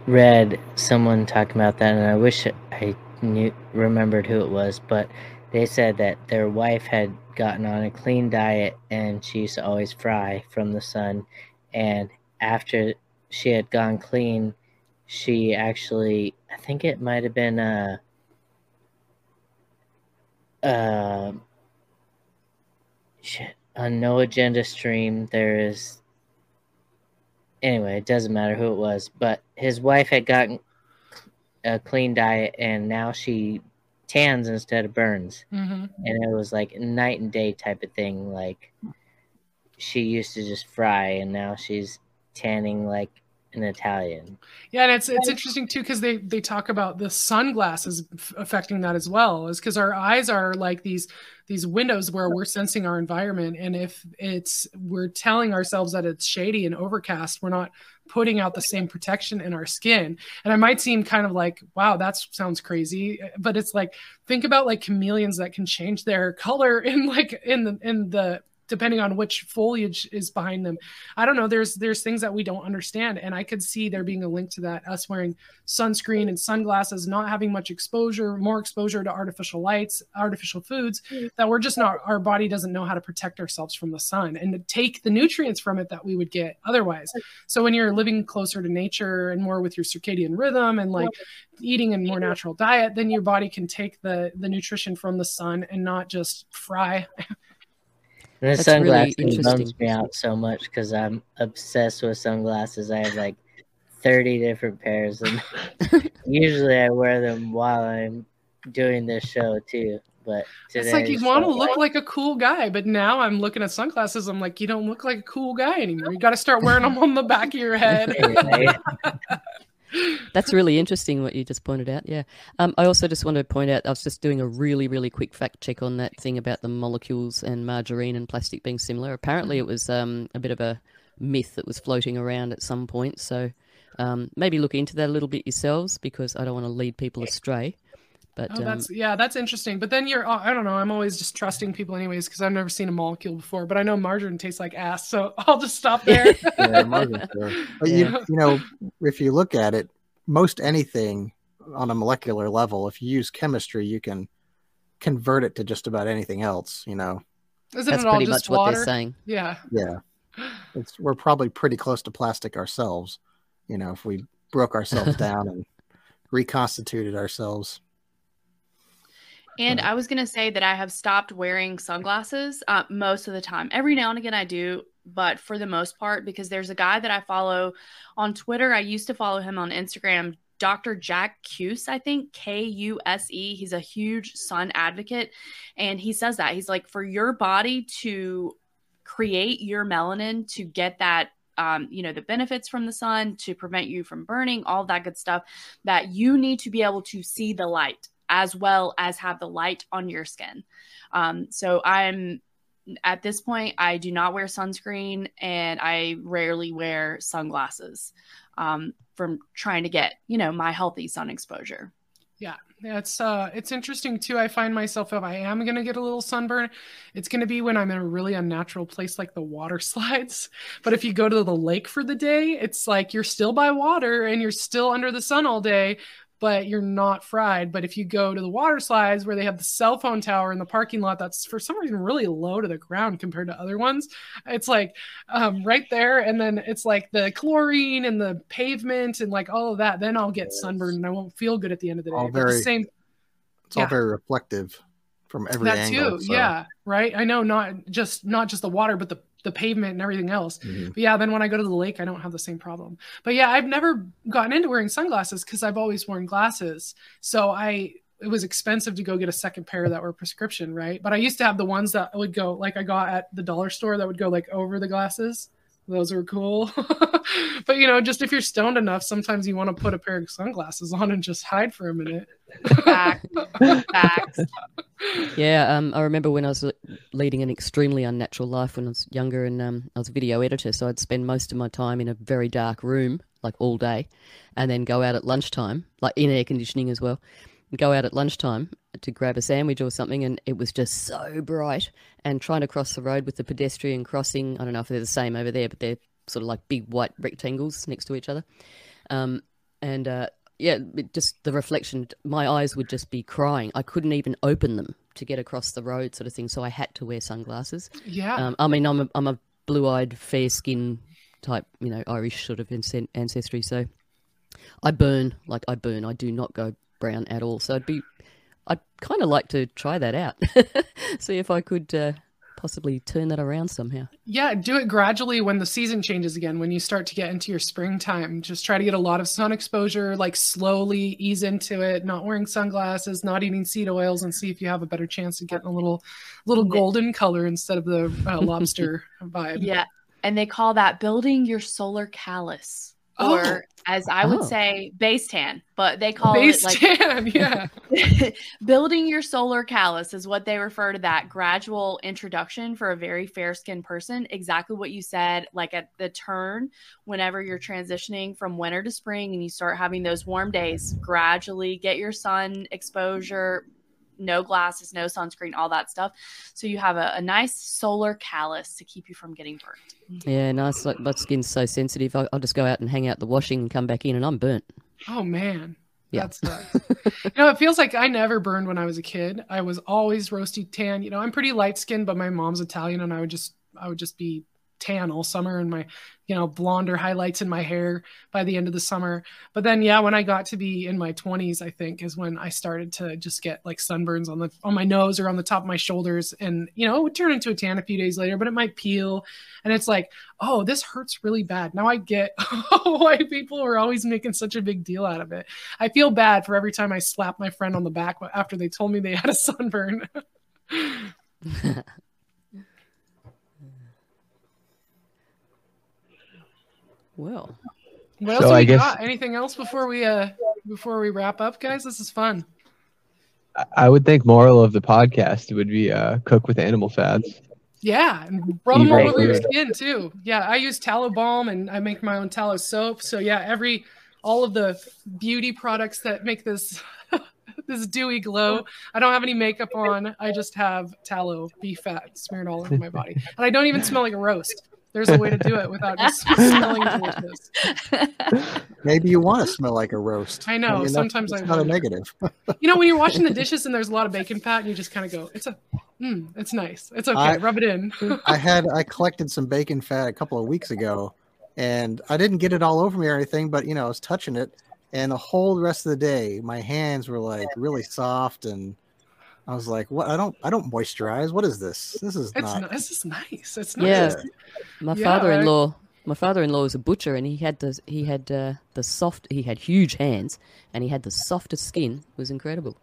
read someone talking about that and i wish i knew remembered who it was but they said that their wife had gotten on a clean diet and she used to always fry from the sun. And after she had gone clean she actually i think it might have been a uh shit on no agenda stream there is anyway it doesn't matter who it was but his wife had gotten a clean diet and now she tans instead of burns mm-hmm. and it was like night and day type of thing like she used to just fry and now she's tanning like an Italian. Yeah, and it's it's interesting too because they they talk about the sunglasses affecting that as well, is because our eyes are like these these windows where we're sensing our environment, and if it's we're telling ourselves that it's shady and overcast, we're not putting out the same protection in our skin. And it might seem kind of like, wow, that sounds crazy, but it's like think about like chameleons that can change their color in like in the in the depending on which foliage is behind them. I don't know. There's there's things that we don't understand, and I could see there being a link to that. Us wearing sunscreen and sunglasses, not having much exposure, more exposure to artificial lights, artificial foods, mm. that we're just not. Our body doesn't know how to protect ourselves from the sun and to take the nutrients from it that we would get otherwise. So when you're living closer to nature and more with your circadian rhythm and like eating a more natural diet, then your body can take the the nutrition from the sun and not just fry And the That's sunglasses really bums me out so much because I'm obsessed with sunglasses. I have like 30 different pairs, and usually I wear them while I'm doing this show too. But it's like you want to look like a cool guy, but now I'm looking at sunglasses. I'm like, you don't look like a cool guy anymore. You got to start wearing them on the back of your head. That's really interesting what you just pointed out. Yeah. Um, I also just want to point out I was just doing a really, really quick fact check on that thing about the molecules and margarine and plastic being similar. Apparently, it was um, a bit of a myth that was floating around at some point. So um, maybe look into that a little bit yourselves because I don't want to lead people astray. But, oh, that's um, yeah, that's interesting. But then you're I don't know. I'm always just trusting people anyways because I've never seen a molecule before. But I know margarine tastes like ass, so I'll just stop there. yeah, margarine. But you, you know, if you look at it, most anything on a molecular level, if you use chemistry, you can convert it to just about anything else. You know, isn't that's it all pretty just much water? what they're saying. Yeah, yeah. It's we're probably pretty close to plastic ourselves. You know, if we broke ourselves down and reconstituted ourselves. And I was going to say that I have stopped wearing sunglasses uh, most of the time. Every now and again, I do, but for the most part, because there's a guy that I follow on Twitter. I used to follow him on Instagram, Dr. Jack Kuse, I think, K U S E. He's a huge sun advocate. And he says that he's like, for your body to create your melanin to get that um, you know, the benefits from the sun to prevent you from burning, all that good stuff, that you need to be able to see the light as well as have the light on your skin. Um, so I'm at this point, I do not wear sunscreen and I rarely wear sunglasses um, from trying to get, you know, my healthy sun exposure. Yeah. It's uh it's interesting too. I find myself if I am gonna get a little sunburn, it's gonna be when I'm in a really unnatural place like the water slides. But if you go to the lake for the day, it's like you're still by water and you're still under the sun all day, but you're not fried. But if you go to the water slides where they have the cell phone tower in the parking lot, that's for some reason really low to the ground compared to other ones. It's like um, right there, and then it's like the chlorine and the pavement and like all of that. Then I'll get sunburned and I won't feel good at the end of the day. All But the very- same It's all very reflective from every that angle. too, so- yeah, right. I know not just not just the water, but the the pavement and everything else. Mhm. But yeah, then when I go to the lake, I don't have the same problem. But yeah, I've never gotten into wearing sunglasses because I've always worn glasses. So I it was expensive to go get a second pair that were prescription, right? But I used to have the ones that would go like I got at the dollar store that would go like over the glasses. Those were cool. but you know, just if you're stoned enough, sometimes you want to put a pair of sunglasses on and just hide for a minute. Facts. Facts. Yeah, um, I remember when I was leading an extremely unnatural life when I was younger, and um, I was a video editor, so I'd spend most of my time in a very dark room, like all day, and then go out at lunchtime, like in air conditioning as well. Go out at lunchtime to grab a sandwich or something, and it was just so bright. And trying to cross the road with the pedestrian crossing, I don't know if they're the same over there, but they're sort of like big white rectangles next to each other. Um, and uh, yeah, it just the reflection, my eyes would just be crying. I couldn't even open them to get across the road, sort of thing. So I had to wear sunglasses. Yeah. Um, I mean, I'm a, I'm a blue-eyed, fair-skinned type, you know, Irish sort of ancestry. So I burn like I burn. I do not go brown at all. So I'd be, I'd kind of like to try that out, see if I could uh, possibly turn that around somehow. Yeah, do it gradually when the season changes again. When you start to get into your springtime, just try to get a lot of sun exposure, like slowly ease into it, not wearing sunglasses, not eating seed oils, and see if you have a better chance of getting a little, little golden color instead of the uh, lobster vibe. Yeah. And they call that building your solar callus. Oh. Or as I would Oh. say, base tan, but they call Base it like tan, yeah. building your solar callus is what they refer to that gradual introduction for a very fair skinned person. Exactly what you said, like at the turn, whenever you're transitioning from winter to spring and you start having those warm days, gradually get your sun exposure, no glasses, no sunscreen, all that stuff. So you have a, a nice solar callus to keep you from getting burnt. Yeah, nice. Like my skin's so sensitive. I, I'll just go out and hang out the washing and come back in, and I'm burnt. Oh man. Yeah. That's nuts. you know, it feels like I never burned when I was a kid. I was always roasty tan. You know, I'm pretty light skinned, but my mom's Italian and I would just I would just be tan all summer and my, you know, blonder highlights in my hair by the end of the summer. But then yeah, when I got to be in my 20s, I think is when I started to just get like sunburns on the on my nose or on the top of my shoulders and you know, it would turn into a tan a few days later, but it might peel and it's like, "Oh, this hurts really bad." Now I get why people are always making such a big deal out of it. I feel bad for every time I slap my friend on the back after they told me they had a sunburn. Well, What else So do I we guess- got? Anything else before we uh before we wrap up, guys? This is fun. I- I would think moral of the podcast would be uh, cook with animal fats. Yeah, and rub them all right over your skin too. Yeah, I use tallow balm and I make my own tallow soap. So yeah, every all of the beauty products that make this this dewy glow. I don't have any makeup on. I just have tallow beef fat smeared all over my body, and I don't even smell like a roast. There's a way to do it without just smelling delicious. Maybe you want to smell like a roast. I know, that's- sometimes it's I not a negative. You know, when you're washing the dishes and there's a lot of bacon fat, and you just kind of go, "It's a, mm, it's nice. It's okay. I- Rub it in." I had I collected some bacon fat a couple of weeks ago, and I didn't get it all over me or anything, but you know I was touching it, and the whole rest of the day my hands were like really soft, and I was like, "What? I don't I don't moisturize. What is this? This is It's not." this is nice. It's nice. Yeah. my Yeah, father-in-law, my father-in-law is a butcher, and he had the he had uh, the soft. He had huge hands, and he had the softest skin. It was incredible.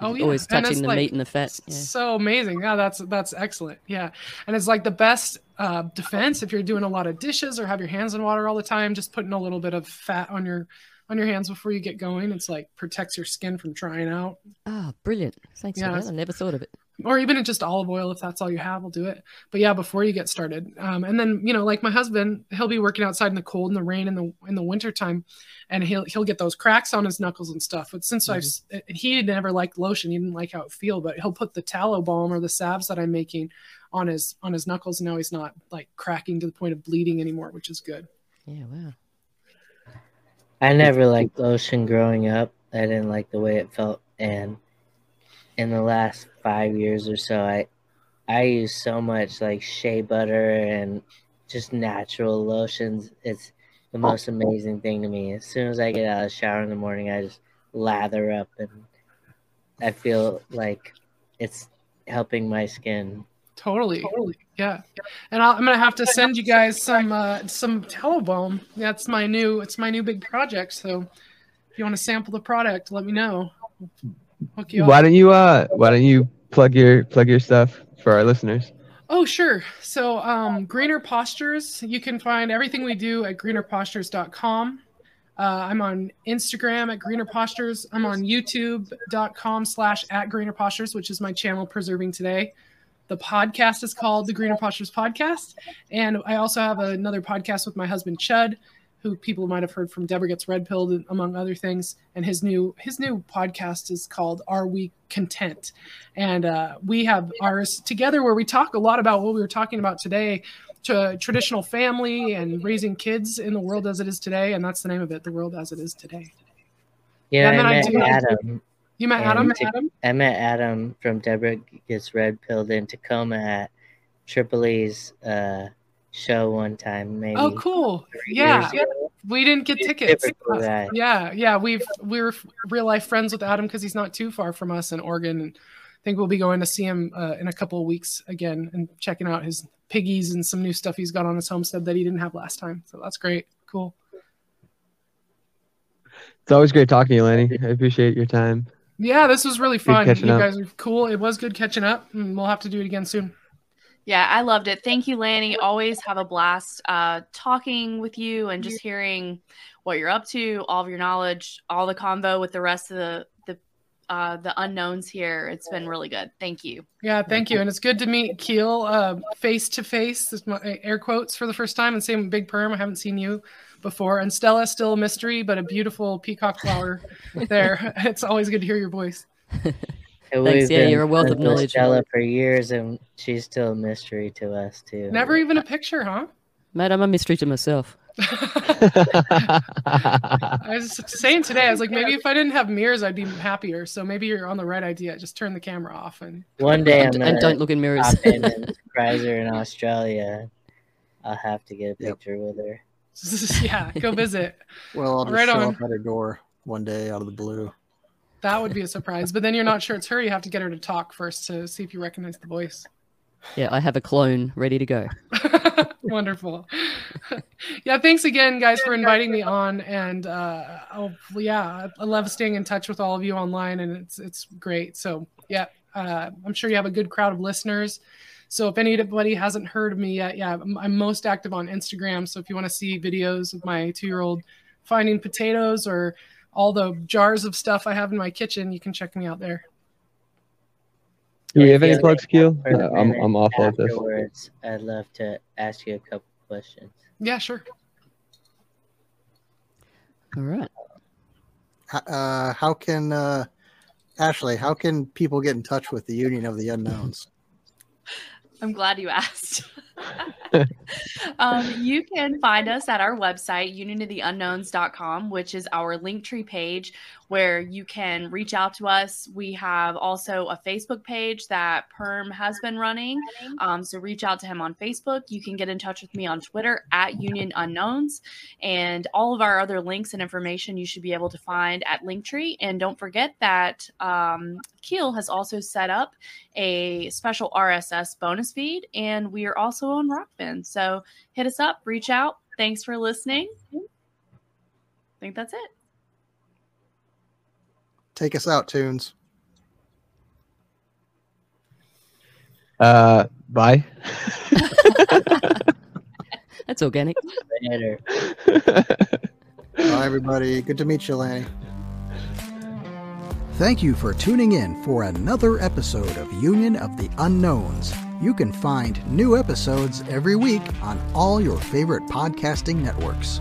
Oh yeah, Always touching it's the like- meat and the fat. Yeah. So amazing. Yeah, that's that's excellent. Yeah. And it's like the best uh, defense if you're doing a lot of dishes or have your hands in water all the time, just putting a little bit of fat on your on your hands before you get going. It's like protects your skin from drying out. Ah, brilliant! Thanks Yeah, for that. I never thought of it. or even just olive oil if that's all you have will do it but yeah before you get started um, and then you know like my husband he'll be working outside in the cold and the rain in the in the winter time and he'll he'll get those cracks on his knuckles and stuff but since i've he never liked lotion he didn't like how it feel but he'll put the tallow balm or the salves that i'm making on his on his knuckles and now he's not like cracking to the point of bleeding anymore which is good Yeah, wow. I never liked lotion growing up. I didn't like the way it felt, and in the last five years or so, I I use so much like shea butter and just natural lotions. It's the oh. most amazing thing to me. As soon as I get out of the shower in the morning, I just lather up, and I feel like it's helping my skin. Totally. Totally. Yeah. And I'll, I'm gonna have to send you guys some uh, some tallow. That's my new. It's my new big project. So if you want to sample the product, let me know. Hook you Why up. don't you uh why don't you plug your plug your stuff for our listeners? Oh, sure. So, um, Greener Postures, you can find everything we do at greenerpostures.com. Uh, I'm on Instagram at Greener Postures. I'm on YouTube.com slash at Greener Postures, which is my channel, Preserving Today. The podcast is called the Greener Postures Podcast. And I also have another podcast with my husband, Chud, who people might have heard from Deborah Gets Red Pilled, among other things. And his new his new podcast is called Are We Content? And uh, we have ours together where we talk a lot about what we were talking about today to traditional family and raising kids in the world as it is today. And that's the name of it, The World as It Is Today. Yeah, And then I I met do- Adam. You met Adam? to- Adam? I met Adam from Deborah Gets Red Pilled in Tacoma at Tripoli's uh, show one time, maybe. Oh, cool. three Yeah. We didn't get tickets. Typical. Yeah, yeah, we've we're real life friends with Adam because he's not too far from us in Oregon, and I think we'll be going to see him uh, in a couple of weeks again and checking out his piggies and some new stuff he's got on his homestead that he didn't have last time. So that's great. Cool. It's always great talking to you, Lanni. I appreciate your time. Yeah, this was really fun. You up. guys are cool. It was good catching up, and we'll have to do it again soon. Yeah, I loved it. Thank you, Lanni. Always have a blast uh, talking with you and just hearing what you're up to, all of your knowledge, all the convo with the rest of the the uh, the unknowns here. It's been really good. Thank you. Yeah, thank you. And it's good to meet Keel uh, face to face. This is my air quotes for the first time. And same Big Perm. I haven't seen you before. And Stella, still a mystery, but a beautiful peacock flower there. It's always good to hear your voice. And Thanks, we've yeah, been you're a wealth of knowledge. Stella for years, and she's still a mystery to us too. Never even a picture, huh? Mate, I'm a mystery to myself. I was saying today, I was like, maybe if I didn't have mirrors, I'd be happier. So maybe you're on the right idea. Just turn the camera off and One day I'm And, and don't look in mirrors. pop in and surprise her in Australia. I'll have to get a Yep. picture with her. yeah, go visit. Well, I'll just Right show on. up at her door one day out of the blue. That would be a surprise. But then you're not sure it's her. You have to get her to talk first to see if you recognize the voice. yeah, I have a clone ready to go. Wonderful. yeah, thanks again, guys, for inviting me on. And uh, oh, yeah, I love staying in touch with all of you online, and it's it's great. So yeah, uh, I'm sure you have a good crowd of listeners. So if anybody hasn't heard of me yet, yeah, I'm, I'm most active on Instagram. So if you want to see videos of my two-year-old finding potatoes or all the jars of stuff I have in my kitchen, you can check me out there. Do we have any plugs, any Keel? for I'm minute I'm awful at this. I'd love to ask you a couple questions. Yeah, sure. All right. Uh, how can uh, Ashley? How can people get in touch with the Union of the Unknowns? I'm glad you asked. um, you can find us at our website, unionoftheunknowns.com, which is our Linktree page where you can reach out to us. We have also a Facebook page that Perm has been running. Um, so reach out to him on Facebook. You can get in touch with me on Twitter at Union Unknowns. And all of our other links and information you should be able to find at Linktree. And don't forget that um, Keel has also set up a special RSS bonus feed, and we are also on Rokfin. So hit us up, reach out. Thanks for listening. I think that's it. Take us out, Toons. Uh, bye. That's organic. Later. Bye, everybody. Good to meet you, Lanni. Thank you for tuning in for another episode of Union of the Unknowns. You can find new episodes every week on all your favorite podcasting networks.